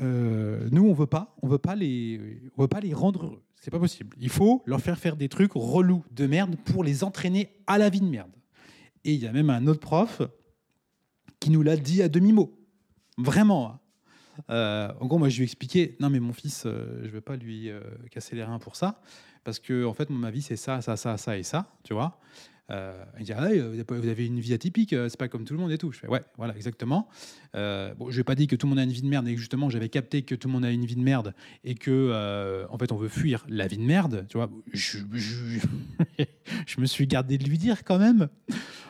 euh, nous on veut pas, on veut pas les, on veut pas les rendre heureux. C'est pas possible. Il faut leur faire faire des trucs relous de merde pour les entraîner à la vie de merde. Et il y a même un autre prof qui nous l'a dit à demi-mot. Vraiment. Hein. Euh, en gros, moi, je lui ai expliqué non, mais mon fils, euh, je ne vais pas lui euh, casser les reins pour ça, parce que, en fait, ma vie, c'est ça, ça, ça, ça et ça, tu vois. Euh, il dit ah, vous avez une vie atypique, c'est pas comme tout le monde et tout. Je fais ouais, voilà, exactement. bon, je vais pas dit que tout le monde a une vie de merde et justement j'avais capté que tout le monde a une vie de merde et que en fait on veut fuir la vie de merde, tu vois. Je, <laughs> me suis gardé de lui dire quand même.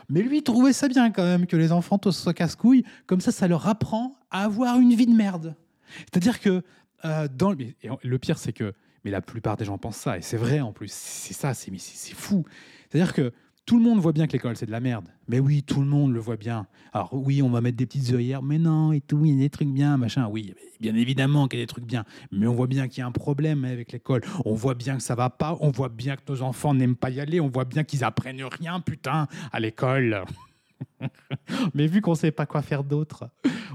Mais lui, trouvait ça bien quand même que les enfants tous soient casse-couilles. Comme ça, ça leur apprend à avoir une vie de merde. C'est-à-dire que euh, dans le, le pire, c'est que mais la plupart des gens pensent ça et c'est vrai en plus. C'est ça, c'est fou. C'est-à-dire que tout le monde voit bien que l'école, c'est de la merde. Mais oui, tout le monde le voit bien. Alors oui, on va mettre des petites œillères, mais non, et tout, il y a des trucs bien, machin. Oui, bien évidemment qu'il y a des trucs bien. Mais on voit bien qu'il y a un problème avec l'école. On voit bien que ça va pas. On voit bien que nos enfants n'aiment pas y aller. On voit bien qu'ils apprennent rien, putain, à l'école. <laughs> mais vu qu'on ne sait pas quoi faire d'autre,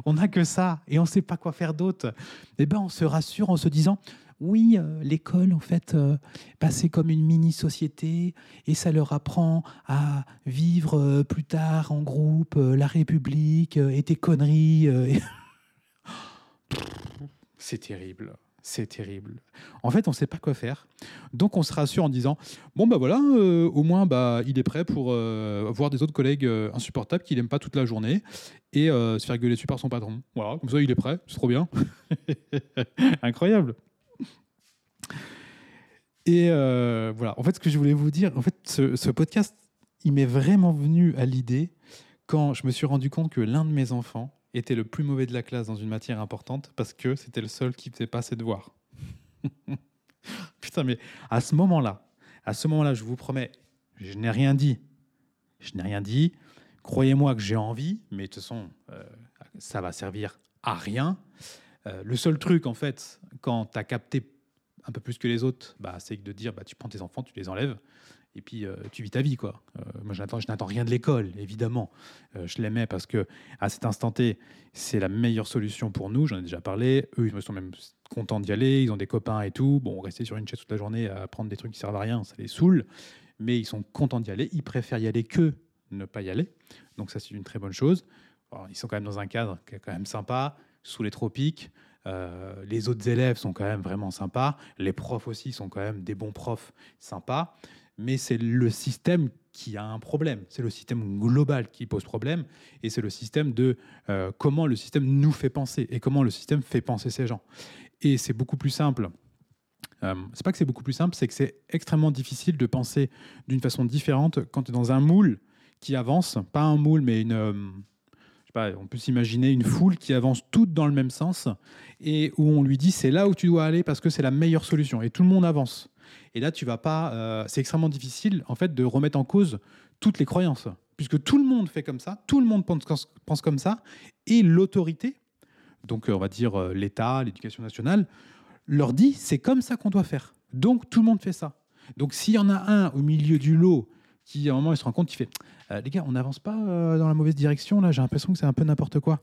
on n'a que ça et on ne sait pas quoi faire d'autre, eh ben on se rassure en se disant oui, euh, l'école, en fait, euh, bah, c'est comme une mini-société et ça leur apprend à vivre euh, plus tard en groupe, la République et tes conneries. <laughs> c'est terrible. C'est terrible. En fait, on ne sait pas quoi faire. Donc, on se rassure en disant Bon, bah voilà, au moins, bah, il est prêt pour voir des autres collègues insupportables qu'il n'aime pas toute la journée et se faire gueuler dessus par son patron. Voilà, comme ça, il est prêt. C'est trop bien. <laughs> Incroyable. Et euh, voilà, en fait, ce que je voulais vous dire, en fait, ce, podcast, il m'est vraiment venu à l'idée quand je me suis rendu compte que l'un de mes enfants était le plus mauvais de la classe dans une matière importante parce que c'était le seul qui faisait pas ses devoirs. <laughs> Putain, mais à ce moment-là, à ce moment-là, je vous promets, je n'ai rien dit. Je n'ai rien dit. Croyez-moi que j'ai envie, mais de toute façon, euh, ça va servir à rien. Euh, le seul truc, en fait, quand tu as capté un peu plus que les autres, bah, c'est de dire bah, tu prends tes enfants, tu les enlèves, et puis euh, tu vis ta vie. Quoi. Euh, moi, je n'attends rien de l'école, évidemment. Euh, je l'aimais parce que à cet instant T, c'est la meilleure solution pour nous. J'en ai déjà parlé. Eux, ils sont même contents d'y aller. Ils ont des copains et tout. Bon, rester sur une chaise toute la journée à prendre des trucs qui servent à rien, ça les saoule. Mais ils sont contents d'y aller. Ils préfèrent y aller que ne pas y aller. Donc ça, c'est une très bonne chose. ils sont quand même dans un cadre qui est quand même sympa, sous les tropiques. Euh, les autres élèves sont quand même vraiment sympas. Les profs aussi sont quand même des bons profs sympas. Mais c'est le système qui a un problème. C'est le système global qui pose problème. Et c'est le système de euh, comment le système nous fait penser et comment le système fait penser ces gens. Et c'est beaucoup plus simple. Euh, c'est pas que c'est beaucoup plus simple, c'est que c'est extrêmement difficile de penser d'une façon différente quand tu es dans un moule qui avance, pas un moule, mais une, on peut s'imaginer une foule qui avance toutes dans le même sens et où on lui dit c'est là où tu dois aller parce que c'est la meilleure solution et tout le monde avance. Et là, tu vas pas. Euh, c'est extrêmement difficile en fait de remettre en cause toutes les croyances puisque tout le monde fait comme ça, tout le monde pense, pense comme ça et l'autorité, donc euh, on va dire euh, l'État, l'éducation nationale, leur dit c'est comme ça qu'on doit faire. Donc tout le monde fait ça. Donc s'il y en a un au milieu du lot qui à un moment il se rend compte, il fait euh, les gars, on n'avance pas euh, dans la mauvaise direction là. J'ai l'impression que c'est un peu n'importe quoi.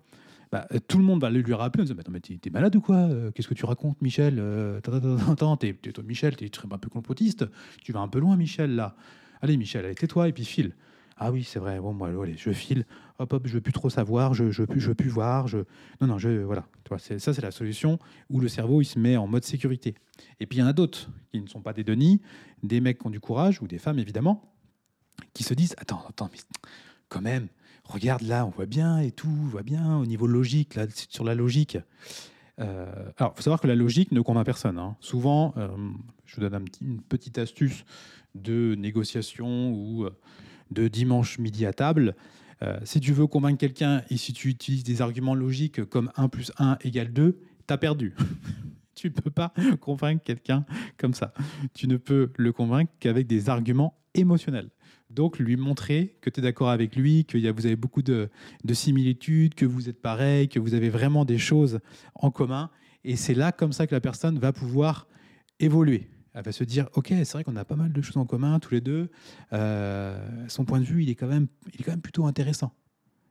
Bah, euh, tout le monde va lui rappeler, en mais t'es malade ou quoi Qu'est-ce que tu racontes, Michel Attends, t'es toi, Michel, t'es un peu complotiste. Tu vas un peu loin, Michel là. Allez, Michel, allez, tais-toi et puis file. Ah oui, c'est vrai. Bon, moi, allez, je file. Hop, hop, je veux plus trop savoir. Je, je, je veux plus voir. Je... Non, non, je, voilà. ça, c'est la solution où le cerveau, il se met en mode sécurité. Et puis, il y en a d'autres qui ne sont pas des Denis, des mecs qui ont du courage, ou des femmes, évidemment, qui se disent Attends, attends, mais quand même, regarde là, on voit bien et tout, on voit bien au niveau logique, là, sur la logique. Euh, alors, il faut savoir que la logique ne convainc personne. hein. Souvent, euh, je vous donne un petit- une petite astuce de négociation ou euh, de dimanche midi à table. Si tu veux convaincre quelqu'un et si tu utilises des arguments logiques comme 1 plus 1 égale 2, tu as perdu. <laughs> tu ne peux pas <laughs> convaincre quelqu'un comme ça. Tu ne peux le convaincre qu'avec des arguments émotionnels. Donc, lui montrer que tu es d'accord avec lui, que vous avez beaucoup de, de similitudes, que vous êtes pareil, que vous avez vraiment des choses en commun. Et c'est là, comme ça, que la personne va pouvoir évoluer. Elle va se dire, ok, c'est vrai qu'on a pas mal de choses en commun tous les deux. Euh, son point de vue, il est quand même, il est quand même plutôt intéressant.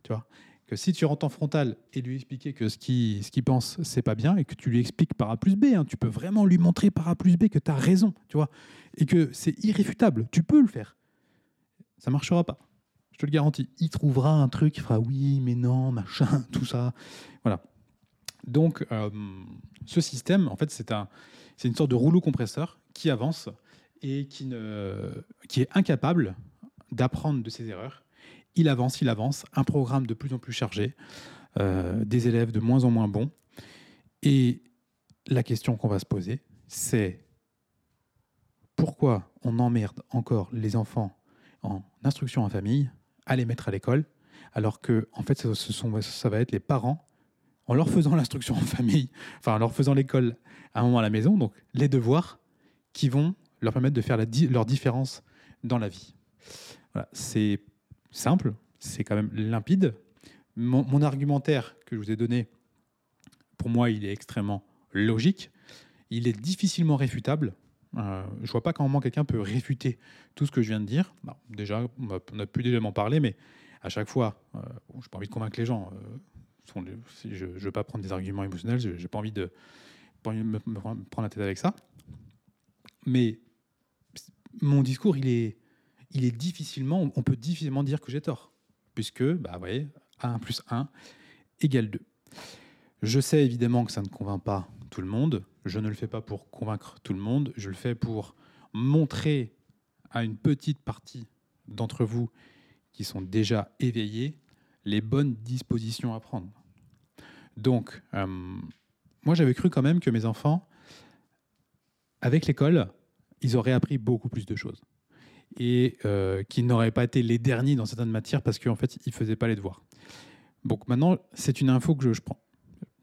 Tu vois? Que si tu rentres en frontal et lui expliquer que ce qu'il ce qu'il pense, c'est pas bien, et que tu lui expliques par A plus B, hein, tu peux vraiment lui montrer par A plus B que tu as raison, tu vois, et que c'est irréfutable, tu peux le faire. Ça marchera pas. Je te le garantis. Il trouvera un truc, il fera oui, mais non, machin, <laughs> tout ça. Voilà. Donc, euh, ce système, en fait, c'est un, une sorte de rouleau compresseur qui avance et qui, ne, qui est incapable d'apprendre de ses erreurs. Il avance, il avance, un programme de plus en plus chargé, euh, des élèves de moins en moins bons. Et la question qu'on va se poser, c'est pourquoi on emmerde encore les enfants en instruction en famille à les mettre à l'école, alors que en fait, ça va être les parents en leur faisant l'instruction en famille, enfin en leur faisant l'école à un moment à la maison, donc les devoirs qui vont leur permettre de faire leur différence dans la vie. C'est simple, c'est quand même limpide. Mon, argumentaire que je vous ai donné, pour moi, il est extrêmement logique. Il est difficilement réfutable. Euh, je vois pas comment quelqu'un peut réfuter tout ce que je viens de dire. Déjà, on a, pu déjà m'en parler, mais à chaque fois, euh, bon, j'ai pas envie de convaincre les gens. euh, je ne veux pas prendre des arguments émotionnels, je n'ai pas envie de me prendre la tête avec ça. Mais mon discours, il est, il est difficilement, on peut difficilement dire que j'ai tort, puisque, bah, vous voyez, 1 plus 1 égale 2. Je sais évidemment que ça ne convainc pas tout le monde. Je ne le fais pas pour convaincre tout le monde. Je le fais pour montrer à une petite partie d'entre vous qui sont déjà éveillés les bonnes dispositions à prendre. Donc, euh, moi j'avais cru quand même que mes enfants, avec l'école, ils auraient appris beaucoup plus de choses. Et euh, qu'ils n'auraient pas été les derniers dans certaines matières parce qu'en fait, ils ne faisaient pas les devoirs. Donc maintenant, c'est une info que je, prends.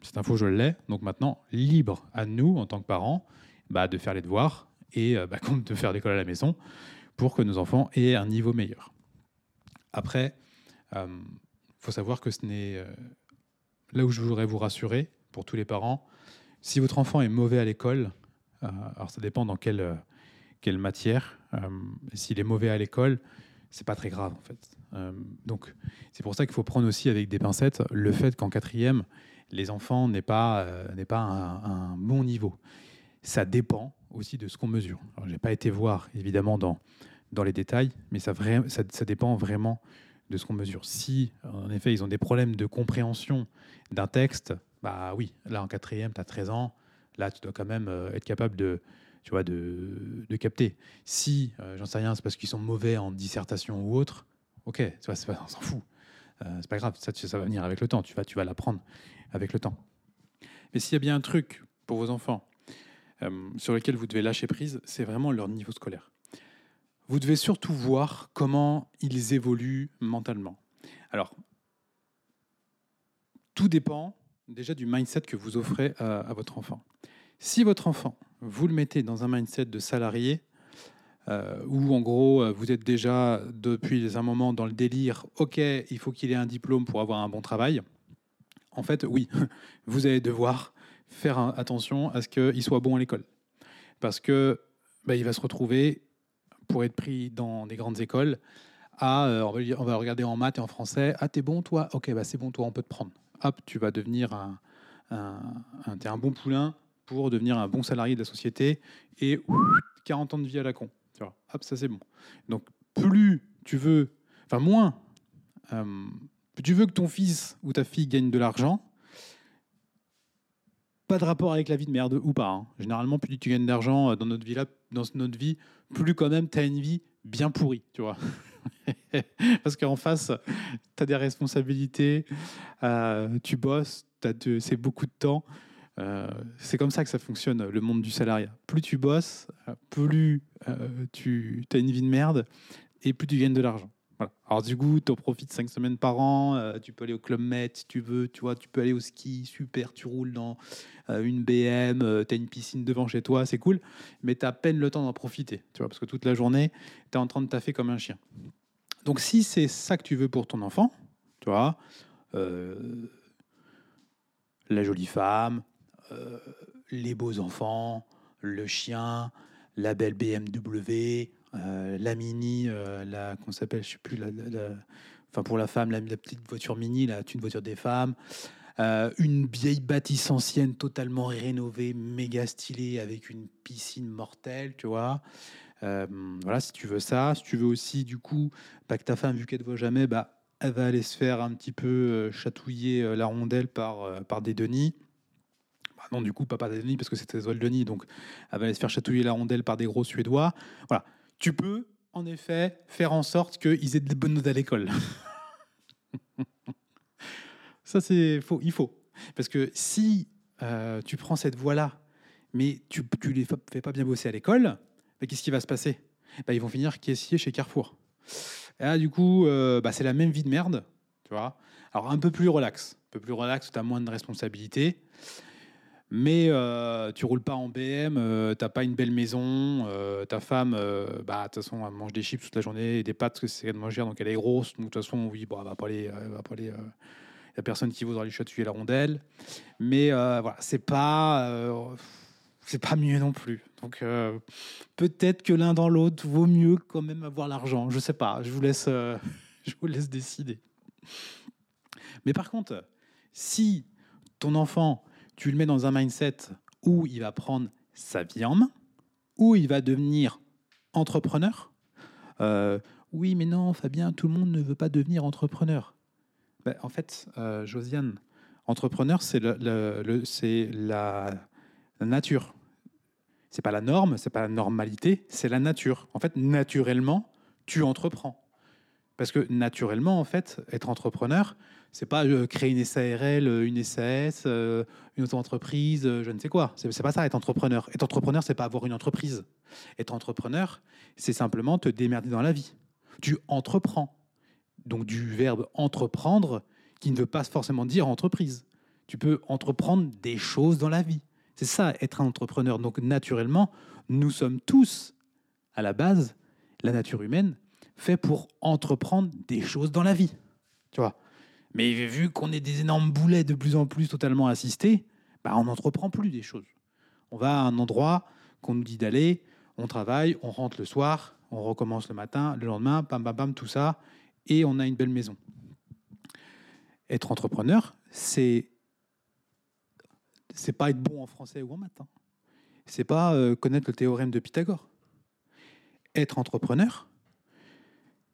Cette info, je l'ai. Donc maintenant, libre à nous, en tant que parents, bah, de faire les devoirs et euh, bah, <laughs> de faire l'école à la maison pour que nos enfants aient un niveau meilleur. Après, il euh, faut savoir que ce n'est... Euh, là où je voudrais vous rassurer, pour tous les parents, si votre enfant est mauvais à l'école, alors ça dépend dans euh, quelle matière, s'il est mauvais à l'école, c'est pas très grave en fait. Euh, donc c'est pour ça qu'il faut prendre aussi avec des pincettes le fait qu'en quatrième, les enfants n'aient pas, euh, pas un, bon niveau. Ça dépend aussi de ce qu'on mesure. Je n'ai pas été voir évidemment dans, dans les détails, mais ça, ça dépend vraiment de ce qu'on mesure. Si en effet ils ont des problèmes de compréhension d'un texte, bah oui, là en quatrième, tu as 13 ans, là tu dois quand même euh, être capable de, tu vois, de, capter. Si, euh, j'en sais rien, c'est parce qu'ils sont mauvais en dissertation ou autre, ok, pas, on s'en fout. Euh, c'est pas grave, ça, ça va venir avec le temps, tu vas, tu vas l'apprendre avec le temps. Mais s'il y a bien un truc pour vos enfants euh, sur lequel vous devez lâcher prise, c'est vraiment leur niveau scolaire. Vous devez surtout voir comment ils évoluent mentalement. Alors, tout dépend déjà du mindset que vous offrez à votre enfant. Si votre enfant, vous le mettez dans un mindset de salarié, euh, où en gros vous êtes déjà depuis un moment dans le délire, ok, il faut qu'il ait un diplôme pour avoir un bon travail, en fait, oui, <laughs> vous allez devoir faire attention à ce qu'il soit bon à l'école. Parce que bah, il va se retrouver, pour être pris dans des grandes écoles, à, euh, on, va, regarder en maths et en français, ah t'es bon toi? Ok, bah, c'est bon toi, on peut te prendre. Hop, tu vas devenir un, un bon poulain pour devenir un bon salarié de la société et ouf, 40 ans de vie à la con. Tu vois, hop, ça c'est bon. Donc plus tu veux, enfin moins, euh, tu veux que ton fils ou ta fille gagne de l'argent, pas de rapport avec la vie de merde ou pas. Hein. Généralement, plus tu gagnes d'argent dans notre vie là, dans notre vie, plus quand même tu as une vie bien pourrie, tu vois. <laughs> Parce qu'en face, tu as des responsabilités, euh, tu bosses, c'est beaucoup de temps. Euh, c'est comme ça que ça fonctionne, le monde du salariat. Plus tu bosses, euh, plus tu as une vie de merde et plus tu gagnes de l'argent. Alors du coup, tu en profites cinq semaines par an, tu peux aller au Club Med si tu veux, tu vois, tu peux aller au ski, super, tu roules dans une BM, tu as une piscine devant chez toi, c'est cool, mais tu as à peine le temps d'en profiter, tu vois, parce que toute la journée, tu es en train de taffer comme un chien. Donc si c'est ça que tu veux pour ton enfant, tu vois, euh, la jolie femme, euh, les beaux enfants, le chien, la belle BMW, euh, la mini, la qu'on s'appelle, je sais plus, la, enfin pour la femme, la, petite voiture mini, là, une voiture des femmes. une vieille bâtisse ancienne totalement rénovée, méga stylée, avec une piscine mortelle, tu vois. voilà, si tu veux ça. Si tu veux aussi, du coup, pas que ta femme, vu qu'elle ne te voit jamais, bah, elle va aller se faire un petit peu euh, chatouiller euh, la rondelle par, euh, par des Denis. Bah non, du coup, pas par Denis, parce que c'était Denis, donc elle va se faire chatouiller la rondelle par des gros Suédois. Voilà. Tu peux, en effet, faire en sorte qu'ils aient des bonnes notes à l'école. <laughs> Ça, c'est faux. Il faut. Parce que si tu prends cette voie-là, mais tu ne les fais pas bien bosser à l'école, bah, qu'est-ce qui va se passer? Bah, Ils vont finir caissier chez Carrefour. Et là, du coup, euh, bah, c'est la même vie de merde, tu vois? Alors, un peu plus relax, un peu plus relax, tu as moins de responsabilités. Mais euh, tu roules pas en BM, euh, t'as pas une belle maison, euh, ta femme, bah de toute façon, elle mange des chips toute la journée et des pâtes parce que c'est de manger, donc elle est grosse. Donc de toute façon, oui, bon, elle va pas aller, va pas aller. Y a personne qui voudra lui chatouiller la rondelle. Mais voilà, c'est pas c'est pas mieux non plus. Donc peut-être que l'un dans l'autre vaut mieux quand même avoir l'argent. Je sais pas. Je vous laisse, <laughs> je vous laisse décider. Mais par contre, si ton enfant, tu le mets dans un mindset où il va prendre sa vie en main, où il va devenir entrepreneur, euh, oui, mais non, Fabien, tout le monde ne veut pas devenir entrepreneur. Ben, en fait, Josiane, entrepreneur, c'est la la nature. C'est pas la norme, c'est pas la normalité, c'est la nature. En fait, naturellement, tu entreprends. Parce que naturellement, en fait, être entrepreneur, c'est pas euh, créer une SARL, euh, une SAS, euh, une auto-entreprise, je ne sais quoi. C'est pas ça, être entrepreneur. Être entrepreneur, c'est pas avoir une entreprise. Être entrepreneur, c'est simplement te démerder dans la vie. Tu entreprends. Donc du verbe entreprendre, qui ne veut pas forcément dire entreprise. Tu peux entreprendre des choses dans la vie. C'est ça, être un entrepreneur. Donc naturellement, nous sommes tous, à la base, la nature humaine, fait pour entreprendre des choses dans la vie. Tu vois Mais vu qu'on est des énormes boulets de plus en plus totalement assistés, bah on n'entreprend plus des choses. On va à un endroit qu'on nous dit d'aller, on travaille, on rentre le soir, on recommence le matin, le lendemain, bam, bam, bam, tout ça, et on a une belle maison. Être entrepreneur, c'est c'est pas être bon en français ou en maths. Hein. C'est pas euh, connaître le théorème de Pythagore. Être entrepreneur,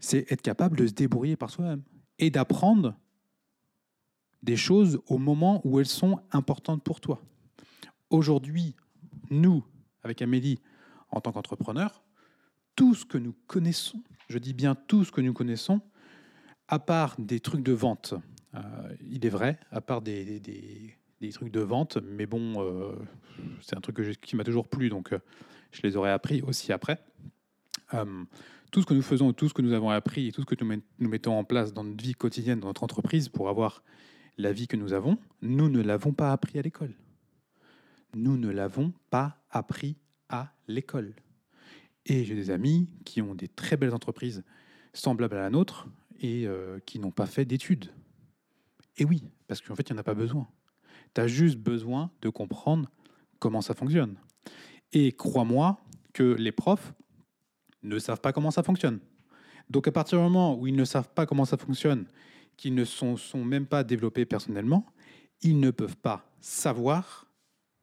c'est être capable de se débrouiller par soi-même et d'apprendre des choses au moment où elles sont importantes pour toi. Aujourd'hui, nous, avec Amélie, en tant qu'entrepreneurs, tout ce que nous connaissons, je dis bien tout ce que nous connaissons, à part des trucs de vente, euh, il est vrai, à part des, des trucs de vente, mais bon, euh, c'est un truc qui m'a toujours plu, donc euh, je les aurais appris aussi après. Euh, tout ce que nous faisons, tout ce que nous avons appris et tout ce que nous, mettons en place dans notre vie quotidienne, dans notre entreprise, pour avoir la vie que nous avons, nous ne l'avons pas appris à l'école. Nous ne l'avons pas appris à l'école. Et j'ai des amis qui ont des très belles entreprises semblables à la nôtre et qui n'ont pas fait d'études. Et oui, parce qu'en fait, il n'y en a pas besoin. Tu as juste besoin de comprendre comment ça fonctionne. Et crois-moi que les profs ne savent pas comment ça fonctionne. Donc à partir du moment où ils ne savent pas comment ça fonctionne, qu'ils ne sont, sont même pas développés personnellement, ils ne peuvent pas savoir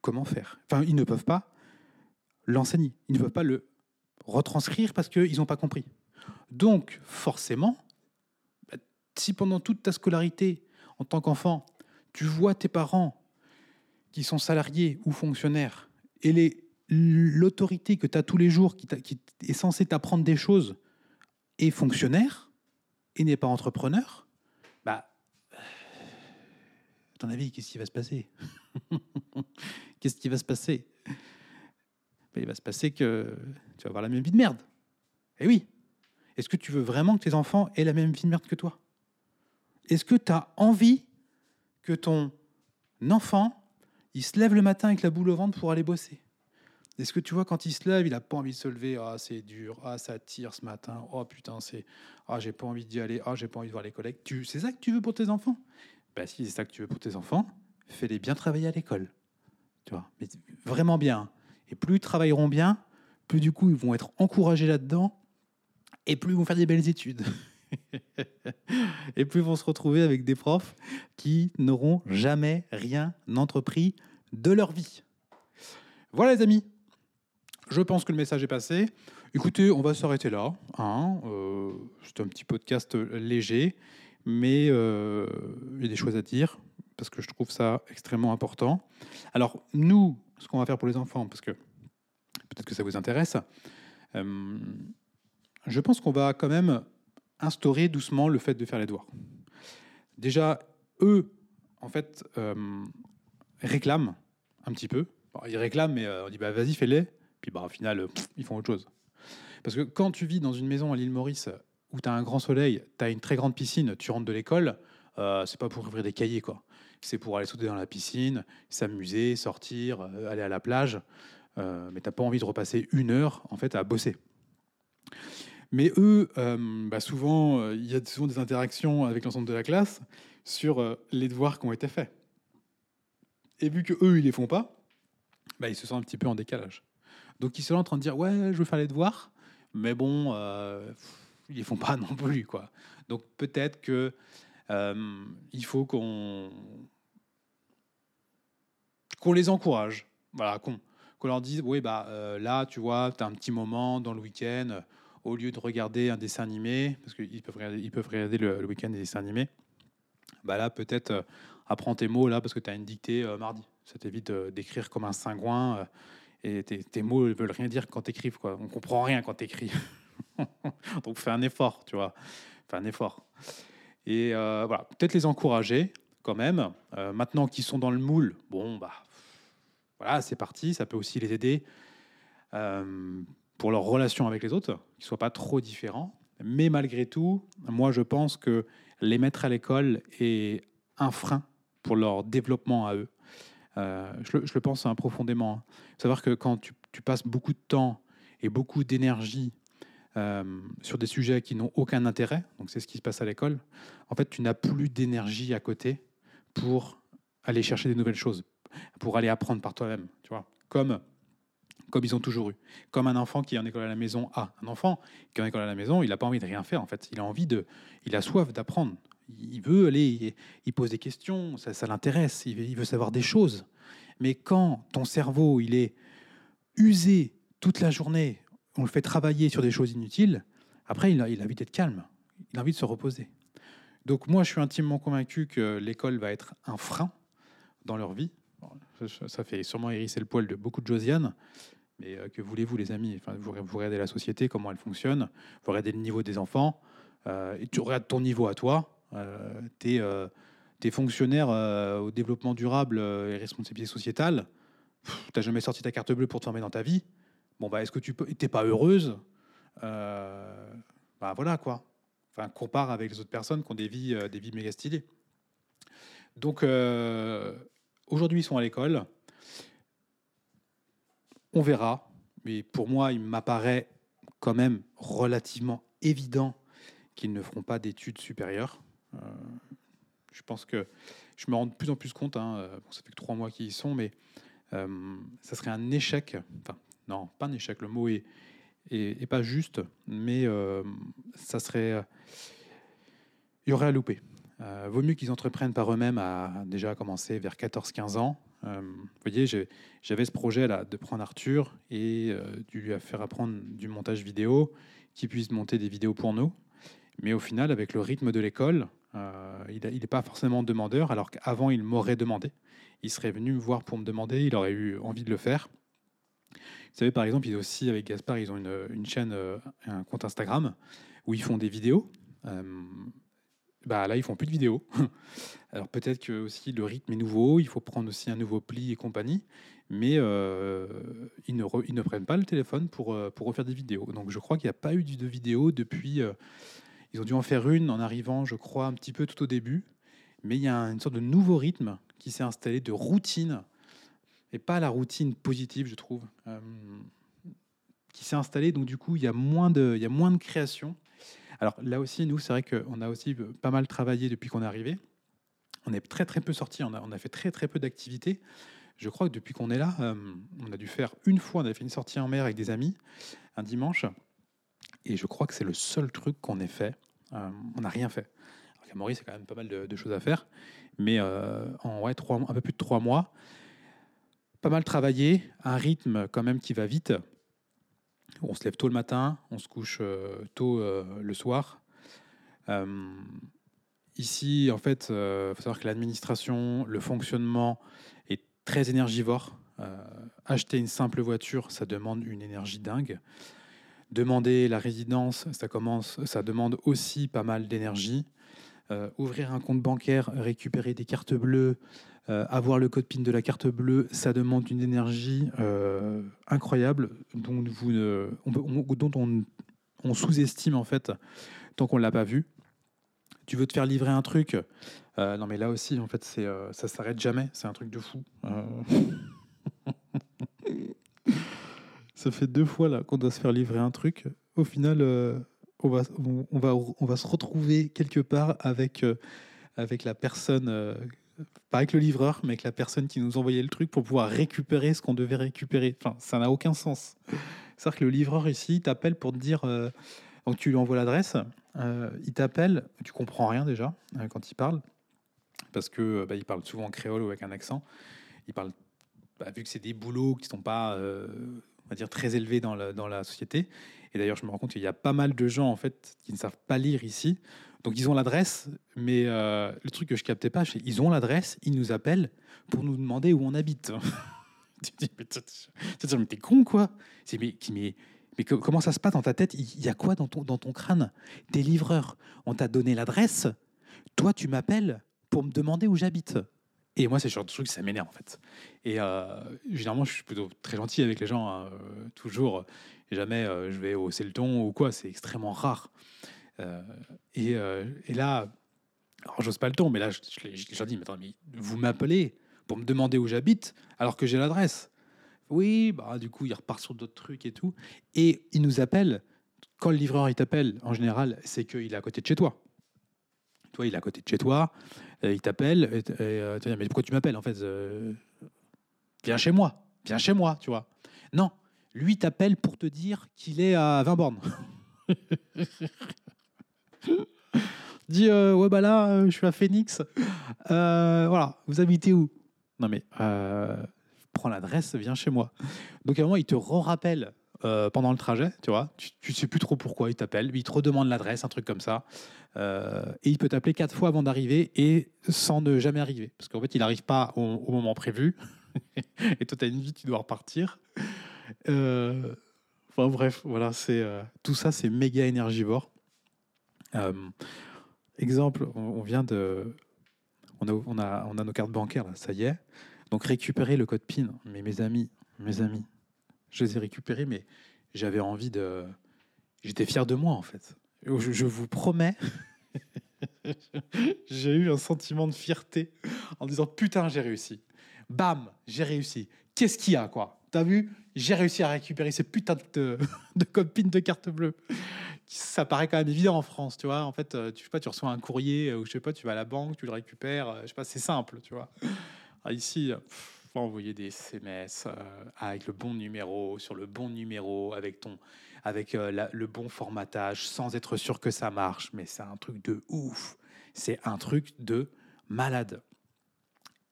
comment faire. Enfin, ils ne peuvent pas l'enseigner. Ils ne peuvent pas le retranscrire parce qu'ils n'ont pas compris. Donc, forcément, bah, si pendant toute ta scolarité, en tant qu'enfant, tu vois tes parents qui sont salariés ou fonctionnaires et l'autorité que tu as tous les jours qui, est censée t'apprendre des choses est fonctionnaire et n'est pas entrepreneur, bah, À ton avis, qu'est-ce qui va se passer? <laughs> Qu'est-ce qui va se passer? Ben, Il va se passer que tu vas avoir la même vie de merde. Eh oui. Est-ce que tu veux vraiment que tes enfants aient la même vie de merde que toi? Est-ce que tu as envie que ton enfant, il se lève le matin avec la boule au ventre pour aller bosser? Est-ce que tu vois, quand il se lève, il n'a pas envie de se lever? Ah, c'est dur. Ah, ça tire ce matin. Oh putain, c'est. Ah, j'ai pas envie d'y aller. Ah, j'ai pas envie de voir les collègues. Tu... C'est ça que tu veux pour tes enfants? Ben, si c'est ça que tu veux pour tes enfants, fais-les bien travailler à l'école. Tu vois, mais vraiment bien. Et plus ils travailleront bien, plus du coup ils vont être encouragés là-dedans, et plus ils vont faire des belles études. <laughs> et plus ils vont se retrouver avec des profs qui n'auront jamais rien entrepris de leur vie. Voilà les amis, je pense que le message est passé. Écoutez, on va s'arrêter là. Hein. Euh, c'est un petit podcast léger, mais euh, il y a des choses à dire parce que je trouve ça extrêmement important. Alors, nous, ce qu'on va faire pour les enfants, parce que peut-être que ça vous intéresse, euh, je pense qu'on va quand même instaurer doucement le fait de faire les devoirs. Déjà, eux, en fait, réclament un petit peu. ils réclament, mais on dit bah, vas-y, fais-les. Bah, au final, ils font autre chose. Parce que quand tu vis dans une maison à l'île Maurice où tu as un grand soleil, tu as une très grande piscine, tu rentres de l'école, euh, c'est pas pour ouvrir des cahiers, quoi. C'est pour aller sauter dans la piscine, s'amuser, sortir, euh, aller à la plage. Euh, mais t'as pas envie de repasser une heure en fait à bosser. Mais eux, euh, bah souvent, il y a souvent des interactions avec l'ensemble de la classe sur les devoirs qui ont été faits. Et vu que eux, ils les font pas, bah, ils se sentent un petit peu en décalage. Donc ils sont là en train de dire ouais, je veux faire les devoirs, mais bon, euh, ils font pas <laughs> non plus quoi. Donc peut-être que euh, il faut qu'on qu'on les encourage, voilà, qu'on leur dise oui bah euh, là tu vois, tu as un petit moment dans le week-end au lieu de regarder un dessin animé, parce qu'ils peuvent regarder, ils peuvent regarder le, week-end des dessins animés, bah là peut-être apprends tes mots là parce que tu as une dictée mardi. Ça t'évite d'écrire comme un cingouin et tes, mots ne veulent rien dire quand tu écrives. Quoi. On comprend rien quand tu écris. <laughs> Donc fais un effort, tu vois. Fais un effort. Et euh, voilà, peut-être les encourager quand même. Euh, maintenant qu'ils sont dans le moule, bon, bah voilà, c'est parti. Ça peut aussi les aider euh, pour leur relation avec les autres, qu'ils ne soient pas trop différents. Mais malgré tout, moi je pense que les mettre à l'école est un frein pour leur développement à eux. Euh, je, le pense hein, profondément. Hein. Savoir que quand tu, passes beaucoup de temps et beaucoup d'énergie euh, sur des sujets qui n'ont aucun intérêt, donc c'est ce qui se passe à l'école, en fait, tu n'as plus d'énergie à côté pour aller chercher des nouvelles choses, pour aller apprendre par toi-même, tu vois, comme comme ils ont toujours eu. Comme un enfant qui est en école à la maison a. Un enfant qui est en école à la maison, il n'a pas envie de rien faire, en fait. Il a envie de... Il a soif d'apprendre il veut aller, il pose des questions, ça, l'intéresse, il, veut savoir des choses. Mais quand ton cerveau, il est usé toute la journée, on le fait travailler sur des choses inutiles, après, il a, envie d'être calme, il a envie de se reposer. Donc moi, je suis intimement convaincu que l'école va être un frein dans leur vie. Ça fait sûrement hérisser le poil de beaucoup de Josiane, mais euh, que voulez-vous, les amis? Enfin, vous, regardez la société, comment elle fonctionne, vous regardez le niveau des enfants, euh, et tu regardes ton niveau à toi, tu es, euh, fonctionnaire euh, au développement durable et responsabilité sociétale, tu n'as jamais sorti ta carte bleue pour te former dans ta vie. Bon, bah, est-ce que tu n'es pas heureuse? Bah voilà quoi. Enfin, compare avec les autres personnes qui ont des vies, des vies méga stylées. Donc, aujourd'hui, ils sont à l'école. On verra. Mais pour moi, il m'apparaît quand même relativement évident qu'ils ne feront pas d'études supérieures. Euh, je pense que je me rends de plus en plus compte, hein, euh, ça fait que trois mois qu'ils y sont, mais euh, ça serait un échec, enfin non, pas un échec, le mot est, pas juste, mais ça serait... Il y aurait à louper. vaut mieux qu'ils entreprennent par eux-mêmes à déjà commencer vers 14-15 ans. vous voyez, j'avais ce projet là de prendre Arthur et de lui faire apprendre du montage vidéo, qu'il puisse monter des vidéos pour nous. Mais au final, avec le rythme de l'école, euh, il n'est pas forcément demandeur, alors qu'avant, il m'aurait demandé. Il serait venu me voir pour me demander, il aurait eu envie de le faire. Vous savez, par exemple, ils aussi, avec Gaspard, ils ont une, chaîne, euh, un compte Instagram, où ils font des vidéos. Euh, bah là, ils font plus de vidéos. <laughs> Alors peut-être que aussi le rythme est nouveau, il faut prendre aussi un nouveau pli et compagnie, mais ils, ne prennent pas le téléphone pour, pour refaire des vidéos. Donc je crois qu'il n'y a pas eu de vidéo depuis. Euh, ils ont dû en faire une en arrivant, je crois, un petit peu tout au début, mais il y a une sorte de nouveau rythme qui s'est installé, de routine, et pas la routine positive, je trouve, qui s'est installée. Donc du coup, il y a moins de, il y a moins de création. Alors là aussi, nous, c'est vrai qu'on a aussi pas mal travaillé depuis qu'on est arrivé. On est très très peu sorti, on a, on a fait très très peu d'activités. Je crois que depuis qu'on est là, euh, on a dû faire une fois, on a fait une sortie en mer avec des amis un dimanche. Et je crois que c'est le seul truc qu'on ait fait. Euh, on n'a rien fait. Alors qu'à Maurice, c'est quand même pas mal de, choses à faire. Mais euh, en ouais, trois, un peu plus de trois mois, pas mal travaillé, un rythme quand même qui va vite. On se lève tôt le matin, on se couche euh, tôt le soir. Ici, en fait, il faut savoir que l'administration, le fonctionnement est très énergivore. acheter une simple voiture, ça demande une énergie dingue. Demander la résidence, ça, commence, ça demande aussi pas mal d'énergie. ouvrir un compte bancaire, récupérer des cartes bleues, euh, avoir le code PIN de la carte bleue, ça demande une énergie euh, incroyable dont, vous on, on, sous-estime en fait tant qu'on ne l'a pas vu. Tu veux te faire livrer un truc? Euh, Non mais là aussi en fait c'est ça s'arrête jamais, c'est un truc de fou. <laughs> ça fait deux fois là qu'on doit se faire livrer un truc. Au final, on va, on, va, on va se retrouver quelque part avec, avec la personne pas avec le livreur, mais avec la personne qui nous envoyait le truc pour pouvoir récupérer ce qu'on devait récupérer. Enfin, ça n'a aucun sens. C'est-à-dire que le livreur ici, il t'appelle pour te dire, euh, donc tu lui envoies l'adresse, euh, il t'appelle, tu comprends rien déjà euh, quand il parle, parce que bah, il parle souvent en créole ou avec un accent. Il parle, bah, vu que c'est des boulots qui sont pas, on va dire, très élevés dans la, société. Et d'ailleurs, je me rends compte qu'il y a pas mal de gens en fait qui ne savent pas lire ici. Donc ils ont l'adresse, mais euh, le truc que je captais pas, c'est ils ont l'adresse, ils nous appellent pour nous demander où on habite. <laughs> tu dis, mais t'es con quoi mais, comment ça se passe dans ta tête? Il y a quoi dans ton, dans ton crâne? Des livreurs, on t'a donné l'adresse, toi tu m'appelles pour me demander où j'habite. Et moi, c'est ce genre de truc, ça m'énerve en fait. Et euh, généralement, je suis plutôt très gentil avec les gens, hein, euh, toujours. jamais je vais hausser le ton ou quoi, c'est extrêmement rare. Euh, euh, et, là, alors j'ose pas le ton, mais là, je, je, leur dis, mais, attends, mais vous m'appelez pour me demander où j'habite alors que j'ai l'adresse. Oui, bah du coup, il repart sur d'autres trucs et tout. Et il nous appelle. Quand le livreur il t'appelle, en général, c'est qu'il est à côté de chez toi. Toi, il est à côté de chez toi. il t'appelle. Et, euh, mais pourquoi tu m'appelles en fait Viens chez moi. Viens chez moi, tu vois. Non, lui t'appelle pour te dire qu'il est à 20 bornes. <laughs> Dis, euh, ouais, bah là, euh, je suis à Phoenix. Euh, voilà, vous habitez où? Non, mais prends l'adresse, viens chez moi. Donc, à un moment, il te rappelle pendant le trajet, tu vois. Tu, ne sais plus trop pourquoi il t'appelle. Il te redemande l'adresse, un truc comme ça. et il peut t'appeler quatre fois avant d'arriver et sans ne jamais arriver. Parce qu'en fait, il n'arrive pas au, moment prévu. <laughs> et toi, tu as une vie, tu dois repartir. Enfin, bref, voilà, c'est tout ça, c'est méga énergivore. Euh, exemple, on, vient de. On, a, on a nos cartes bancaires, là, ça y est. Donc récupérer le code PIN. Mais mes amis, mes amis, je les ai récupérés, mais j'avais envie de. J'étais fier de moi, en fait. Je, je vous promets. <laughs> j'ai eu un sentiment de fierté en disant putain, j'ai réussi. Bam, j'ai réussi. Qu'est-ce qu'il y a, quoi? T'as vu? J'ai réussi à récupérer ces putains de, PIN de <laughs> carte bleue ça paraît quand même évident en France, tu vois. En fait, euh, tu sais pas, tu reçois un courrier euh, ou je sais pas, tu vas à la banque, tu le récupères, euh, je sais pas, c'est simple, tu vois. Ah, ici, envoyer des SMS avec le bon numéro, sur le bon numéro, avec ton, avec le bon formatage, sans être sûr que ça marche. Mais c'est un truc de ouf. C'est un truc de malade.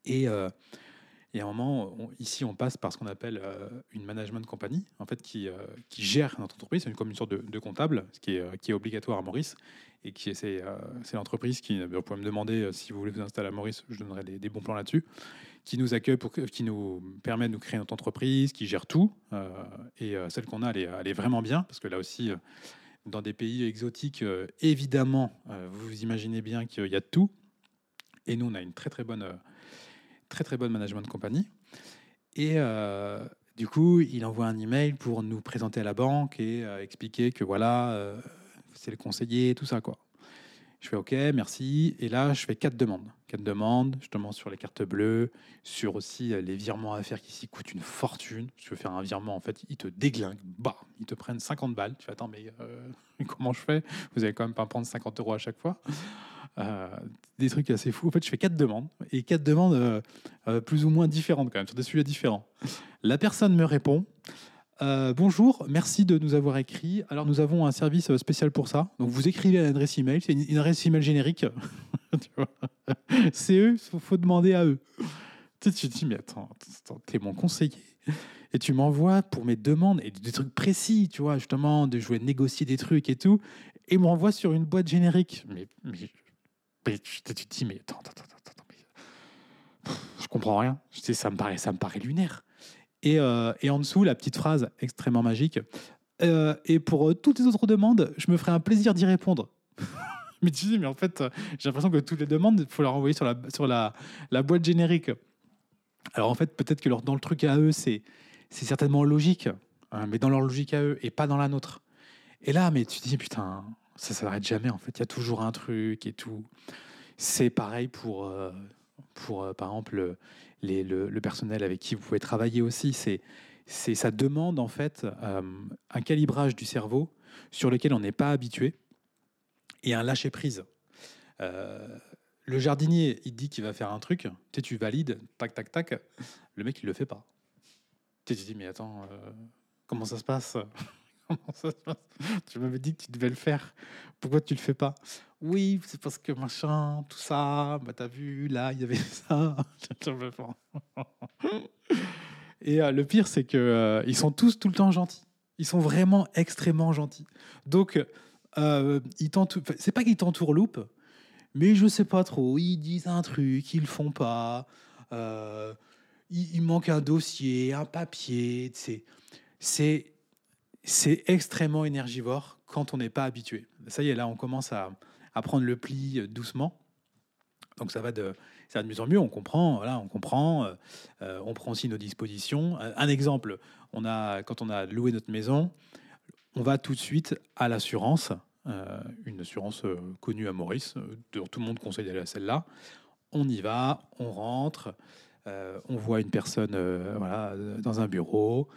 Et et à un moment, ici, on passe par ce qu'on appelle euh, une management company, en fait, qui, euh, qui gère notre entreprise. C'est comme une sorte de, comptable, ce qui est, euh, qui est obligatoire à Maurice. Et qui c'est, l'entreprise qui, vous pouvez me demander si vous voulez vous installer à Maurice, je donnerai des, bons plans là-dessus, qui nous accueille, qui nous permet de nous créer notre entreprise, qui gère tout. et celle qu'on a, elle est, vraiment bien, parce que là aussi, dans des pays exotiques, euh, évidemment, euh, vous imaginez bien qu'il y a tout. Et nous, on a une très très bonne, euh, très très bonne management de compagnie. Et euh, du coup, il envoie un email pour nous présenter à la banque et euh, expliquer que voilà, euh, c'est le conseiller, tout ça quoi. Je fais OK, merci. Et là, je fais quatre demandes. Quatre demandes, justement sur les cartes bleues, sur aussi euh, les virements à faire qui s'y coûtent une fortune. Je veux faire un virement, en fait, ils te déglinguent. Bah, ils te prennent 50 balles. Tu fais, attends, mais euh, <laughs> comment je fais? Vous allez quand même pas prendre 50 euros à chaque fois. Euh, des trucs assez fous. En fait, je fais quatre demandes. Et quatre demandes plus ou moins différentes, quand même, sur des sujets différents. La personne me répond. Euh, bonjour, merci de nous avoir écrit. Alors nous avons un service spécial pour ça. Donc vous écrivez à l'adresse email, c'est une, adresse email générique. <laughs> C'est eux, il faut demander à eux. Tu, te dis, mais attends, t'es mon conseiller. Et tu m'envoies pour mes demandes et des trucs précis, tu vois, justement, de jouer, négocier des trucs et tout. Et m'envoie sur une boîte générique. Mais, tu, te- dis, mais attends, attends, attends, attends, mais- je comprends rien. Je sais, ça me paraît, ça me paraît lunaire. Et, euh, et en dessous, la petite phrase extrêmement magique. Euh, et pour euh, toutes les autres demandes, je me ferai un plaisir d'y répondre. <laughs> mais tu dis, mais en fait, j'ai l'impression que toutes les demandes, il faut les renvoyer sur la, sur la, la boîte générique. Alors en fait, peut-être que leur, dans le truc à eux, c'est, certainement logique, hein, mais dans leur logique à eux et pas dans la nôtre. Et là, mais tu dis, putain, ça s'arrête jamais en fait. Il y a toujours un truc et tout. C'est pareil pour, pour euh, par exemple, le, le, personnel avec qui vous pouvez travailler aussi. C'est, c'est, ça demande en fait euh, un calibrage du cerveau sur lequel on n'est pas habitué et un lâcher prise. Euh, le jardinier, il dit qu'il va faire un truc, tu sais, tu valides, tac, tac, tac. Le mec, il le fait pas. Tu te dis, mais attends, comment ça se passe? <laughs> Comment ça se passe? Tu m'avais dit que tu devais le faire. Pourquoi tu le fais pas? Oui, c'est parce que machin, tout ça, bah t'as vu, là, il y avait <laughs> ça. <laughs> Et euh, le pire, c'est que euh, ils sont tous tout le temps gentils. Ils sont vraiment extrêmement gentils. Donc, euh, ils c'est pas qu'ils t'entourloupent, mais je sais pas trop. Ils disent un truc, ils le font pas. Euh, il manque un dossier, un papier. C'est, c'est, extrêmement énergivore quand on n'est pas habitué. Ça y est, là, on commence à, prendre le pli euh, doucement. Donc ça va de, ça va de mieux en mieux. On comprend, voilà, on comprend. euh, euh, on prend aussi nos dispositions. Un, exemple, on a, quand on a loué notre maison, on va tout de suite à l'assurance, une assurance connue à Maurice. tout le monde conseille d'aller à celle-là. On y va, on rentre, on voit une personne voilà, dans un bureau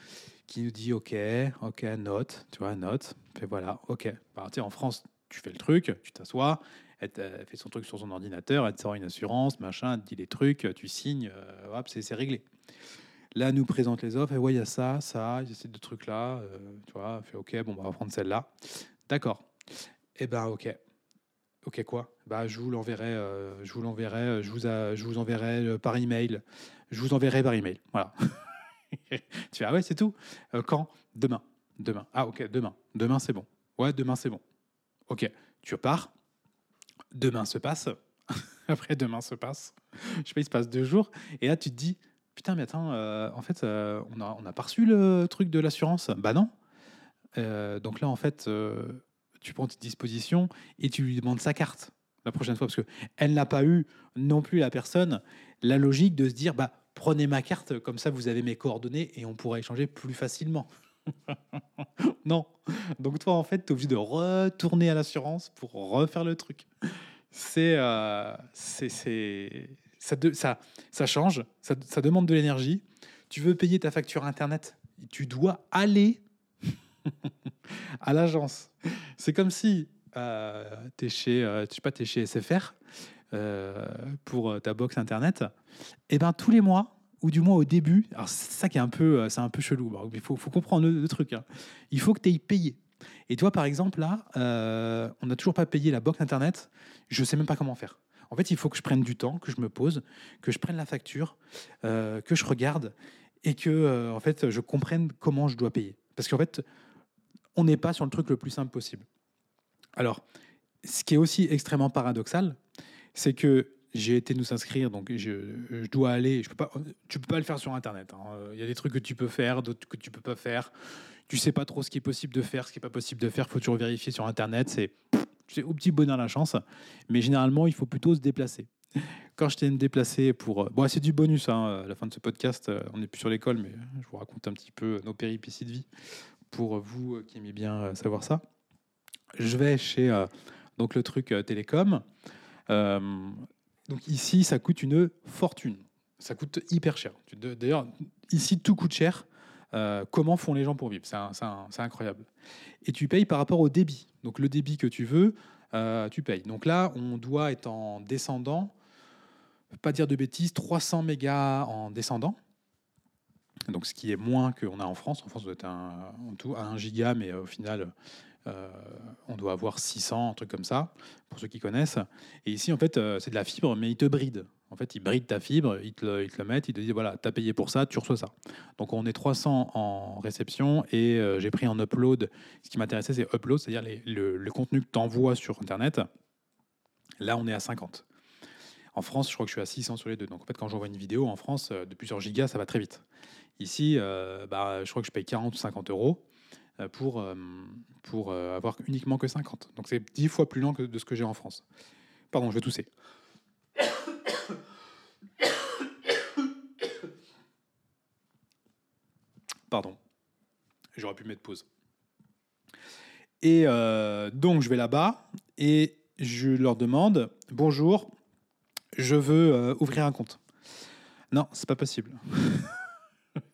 qui nous dit OK, OK, note, tu vois, note. Fait voilà, OK. Bah, en France, tu fais le truc, tu t'assois, elle, fait son truc sur son ordinateur, elle te sort une assurance, machin, elle te dit les trucs, tu signes, euh, hop, c'est réglé. Là, elle nous présente les offres, et ouais, il y a ça, ça, il y a ces deux trucs-là, euh, tu vois, fait OK, bon, bah, on va prendre celle-là. D'accord. Eh ben, OK. OK, quoi? Bah, je vous l'enverrai, euh, je vous l'enverrai, euh, je vous, je vous enverrai par email. Je vous enverrai par email. Voilà. <laughs> <laughs> tu fais, ah ouais, c'est tout. Euh, quand? Demain. Demain. Ah, ok, demain. Demain, c'est bon. Ouais, demain, c'est bon. Ok, tu repars. Demain se passe. <laughs> Après, demain se passe. Je sais pas, il se passe deux jours. Et là, tu te dis, putain, mais attends, euh, en fait, euh, on n'a on a pas reçu le truc de l'assurance? Bah non. Donc là, en fait, tu prends tes dispositions et tu lui demandes sa carte la prochaine fois, parce que elle n'a pas eu non plus la personne la logique de se dire, bah prenez ma carte, comme ça vous avez mes coordonnées et on pourra échanger plus facilement. <laughs> non. Donc toi, en fait, tu es obligé de retourner à l'assurance pour refaire le truc. C'est, euh, ça, ça, ça change, ça, demande de l'énergie. Tu veux payer ta facture Internet, tu dois aller <laughs> à l'agence. C'est comme si euh, tu es euh, t'es chez SFR pour euh, ta box Internet. Et ben tous les mois, ou du moins au début, alors c'est ça qui est un peu, euh, c'est un peu chelou. Il faut, comprendre le, le truc. hein. Il faut que tu aies payé. Et toi, par exemple, là, euh, on n'a toujours pas payé la box Internet. Je sais même pas comment faire. En fait, il faut que je prenne du temps, que je me pose, que je prenne la facture, que je regarde et que, en fait, je comprenne comment je dois payer. Parce qu'en fait, on n'est pas sur le truc le plus simple possible. Alors, ce qui est aussi extrêmement paradoxal, c'est que j'ai été nous inscrire, donc je, dois aller. Je peux pas, tu peux pas le faire sur Internet. hein. Il y a des trucs que tu peux faire, d'autres que tu peux pas faire. tu sais pas trop ce qui est possible de faire, ce qui est pas possible de faire, faut toujours vérifier sur Internet. C'est au petit bonheur la chance, mais généralement il faut plutôt se déplacer. Quand je t'ai me déplacer pour, euh, bon c'est du bonus hein, à la fin de ce podcast, euh, on n'est plus sur l'école, mais je vous raconte un petit peu nos péripéties de vie pour vous euh, qui aimez bien savoir ça. Je vais chez donc le truc télécom. Donc ici ça coûte une fortune, ça coûte hyper cher. D'ailleurs ici tout coûte cher. Euh, comment font les gens pour vivre? C'est incroyable. Et tu payes par rapport au débit. Donc le débit que tu veux, euh, tu payes. Donc là, on doit être en descendant, pas dire de bêtises, 300 mégas en descendant. Donc ce qui est moins qu'on a en France. En France, on doit être un, en à 1 giga, mais au final, euh, on doit avoir 600, un truc comme ça, pour ceux qui connaissent. Et ici, en fait, c'est de la fibre, mais il te bride. En fait, ils brident ta fibre, ils te, le, ils te le mettent, ils te disent voilà, tu as payé pour ça, tu reçois ça. Donc on est 300 en réception et euh, j'ai pris en upload. Ce qui m'intéressait, c'est upload, c'est-à-dire le, contenu que tu envoies sur Internet. Là, on est à 50. En France, je crois que je suis à 600 sur les deux. Donc en fait, quand j'envoie une vidéo en France euh, de plusieurs gigas, ça va très vite. Ici, euh, bah, je crois que je paye 40 ou 50 euros pour, pour avoir uniquement que 50. Donc c'est 10 fois plus lent que de ce que j'ai en France. Pardon, je vais tousser. Pardon. J'aurais pu mettre pause. Et euh, donc, je vais là-bas et je leur demande Bonjour, je veux euh, ouvrir un compte. Non, c'est pas possible. <laughs>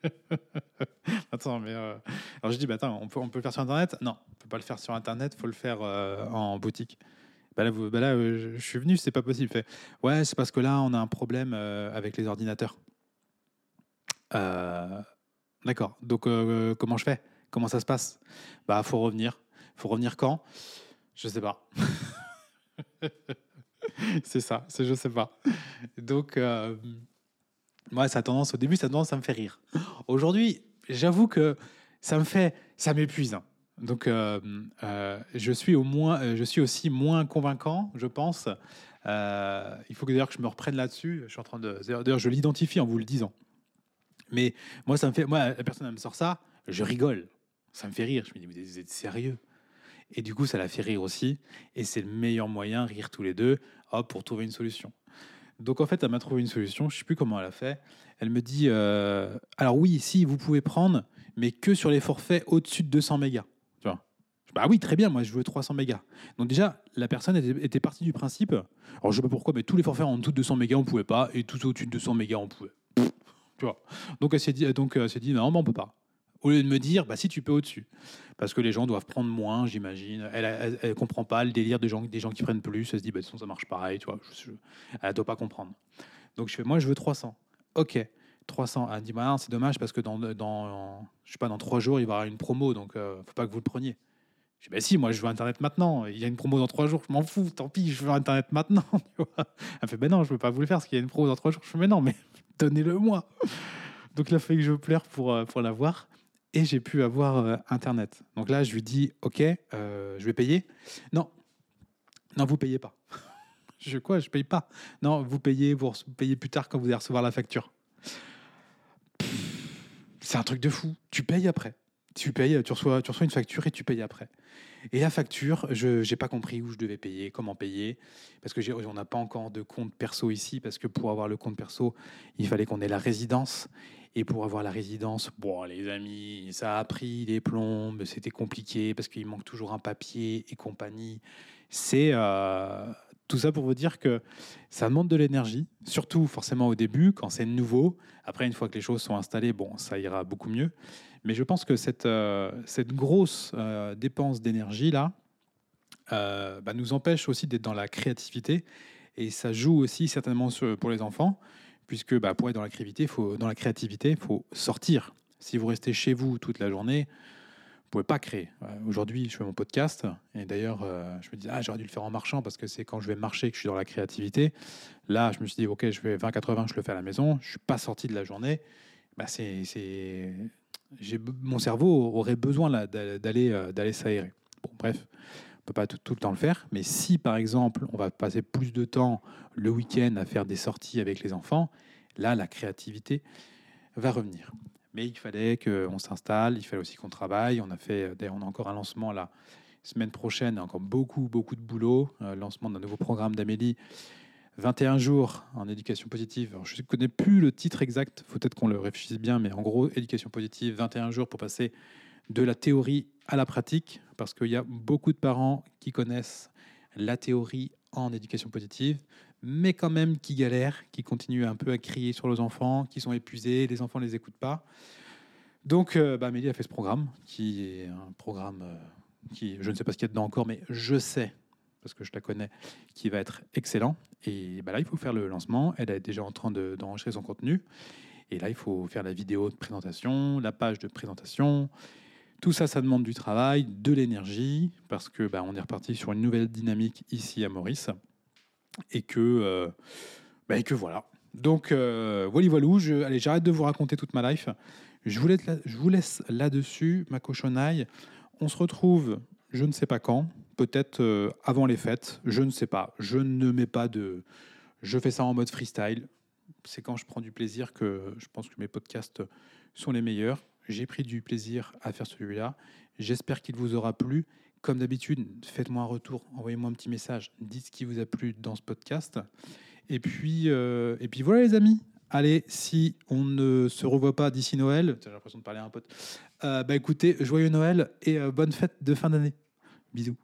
<laughs> attends, mais. Euh, alors, je dis bah, Attends, on peut, on peut le faire sur Internet? Non, on peut pas le faire sur Internet, il faut le faire en boutique. Bah là, bah là je suis venu, c'est pas possible. Ouais, c'est parce que là, on a un problème avec les ordinateurs. Euh, D'accord. Donc, euh, comment je fais? Comment ça se passe? Bah, faut revenir. Faut revenir quand? Je sais pas. <laughs> c'est ça. C'est je sais pas. Donc, euh, ouais, ça a tendance. Au début, ça a tendance à me faire rire. Aujourd'hui, j'avoue que ça me fait, ça m'épuise. Hein. Donc, euh, je suis au moins, je suis aussi moins convaincant, je pense. il faut que d'ailleurs que je me reprenne là-dessus. Je suis en train de, d'ailleurs, je l'identifie en vous le disant. Mais moi, ça me fait. Moi, la personne elle me sort ça, je rigole. Ça me fait rire. Je me dis, vous êtes sérieux? Et du coup, ça la fait rire aussi. Et c'est le meilleur moyen, rire tous les deux, hop, pour trouver une solution. Donc en fait, elle m'a trouvé une solution. Je sais plus comment elle a fait. Elle me dit, euh, alors oui, si vous pouvez prendre, mais que sur les forfaits au-dessus de 200 mégas. Tu vois bah oui, très bien. Moi, je veux 300 mégas. Donc déjà, la personne était, partie du principe. Alors je sais pas pourquoi, mais tous les forfaits en dessous de 200 mégas, on pouvait pas, et tout au-dessus de 200 mégas, on pouvait. Tu vois. Donc elle s'est dit, donc dit non, mais on peut pas. Au lieu de me dire, bah si tu peux au-dessus, parce que les gens doivent prendre moins, j'imagine. Elle, elle, comprend pas le délire des gens, des gens qui prennent plus. Elle se dit, bah de toute façon ça marche pareil, tu vois. Elle doit pas comprendre. Donc je fais, moi je veux 300. Ok. 300. Elle dit, bah, c'est dommage parce que dans, dans, je sais pas, dans trois jours, il va y avoir une promo, donc euh, faut pas que vous le preniez. Je dis, bah si, moi je veux Internet maintenant. Il y a une promo dans trois jours, je m'en fous, tant pis, je veux Internet maintenant. <laughs> Elle fait, ben non, je veux pas vous le faire parce qu'il y a une promo dans trois jours. Je fais, mais non, mais <laughs> donnez-le moi. Donc il a fallu que je pleure pour, euh, pour l'avoir. Et j'ai pu avoir euh, Internet. Donc là, je lui dis, OK, euh, je vais payer. Non, non, vous payez pas. <laughs> je quoi? Je paye pas. Non, vous payez, vous payez plus tard quand vous allez recevoir la facture. C'est un truc de fou. Tu payes après. Tu payes, tu reçois, tu reçois une facture et tu payes après. Et la facture, je n'ai pas compris où je devais payer, comment payer, parce que on n'a pas encore de compte perso ici, parce que pour avoir le compte perso, il fallait qu'on ait la résidence. Et pour avoir la résidence, bon, les amis, ça a pris des plombes, c'était compliqué parce qu'il manque toujours un papier et compagnie. C'est euh, tout ça pour vous dire que ça demande de l'énergie, surtout forcément au début, quand c'est nouveau. Après, une fois que les choses sont installées, bon, ça ira beaucoup mieux. Mais je pense que cette, euh, cette grosse euh, dépense d'énergie-là euh, bah, nous empêche aussi d'être dans la créativité. Et ça joue aussi certainement pour les enfants, puisque bah, pour être dans la créativité, faut, faut sortir. Si vous restez chez vous toute la journée, vous pouvez pas créer. Aujourd'hui, je fais mon podcast, et d'ailleurs, je me dis, ah, j'aurais dû le faire en marchant, parce que c'est quand je vais marcher que je suis dans la créativité. Là, je me suis dit, ok, je fais 20-80, je le fais à la maison, je suis pas sorti de la journée. Bah, c'est mon cerveau aurait besoin d'aller euh, d'aller s'aérer. Bon, bref, on peut pas tout, le temps le faire, mais si par exemple on va passer plus de temps le week-end à faire des sorties avec les enfants, là la créativité va revenir. Mais il fallait qu'on s'installe, il fallait aussi qu'on travaille. On a fait, d'ailleurs, on a encore un lancement la semaine prochaine, encore beaucoup, beaucoup de boulot. Euh, lancement d'un nouveau programme d'Amélie, 21 jours en éducation positive. Je ne connais plus le titre exact, faut peut-être qu'on le réfléchisse bien, mais en gros, éducation positive, 21 jours pour passer de la théorie à la pratique, parce qu'il y a beaucoup de parents qui connaissent la théorie en éducation positive, mais quand même qui galèrent, qui continuent un peu à crier sur leurs enfants, qui sont épuisés, les enfants ne les écoutent pas. Donc, euh, bah, Amélie a fait ce programme, qui est un programme euh, qui, je ne sais pas ce qu'il y a dedans encore, mais je sais, parce que je la connais, qui va être excellent. Et bah, là, il faut faire le lancement. Elle est déjà en train d'enregistrer son contenu. Et là, il faut faire la vidéo de présentation, la page de présentation. Tout ça, ça demande du travail, de l'énergie, parce que bah, on est reparti sur une nouvelle dynamique ici à Maurice et que, euh, bah, et que voilà. Donc, euh, voilà. Je, allez, j'arrête de vous raconter toute ma life. Je vous laisse, je vous laisse là-dessus, ma cochonnaille. On se retrouve, je ne sais pas quand, peut-être euh, avant les fêtes, je ne sais pas. Je ne mets pas de. Je fais ça en mode freestyle. C'est quand je prends du plaisir que je pense que mes podcasts sont les meilleurs. J'ai pris du plaisir à faire celui-là. J'espère qu'il vous aura plu. Comme d'habitude, faites-moi un retour, envoyez-moi un petit message, dites ce qui vous a plu dans ce podcast. Et puis, euh, et puis voilà les amis. Allez, si on ne se revoit pas d'ici Noël, j'ai l'impression de parler à un pote, euh, bah écoutez, joyeux Noël et bonne fête de fin d'année. Bisous.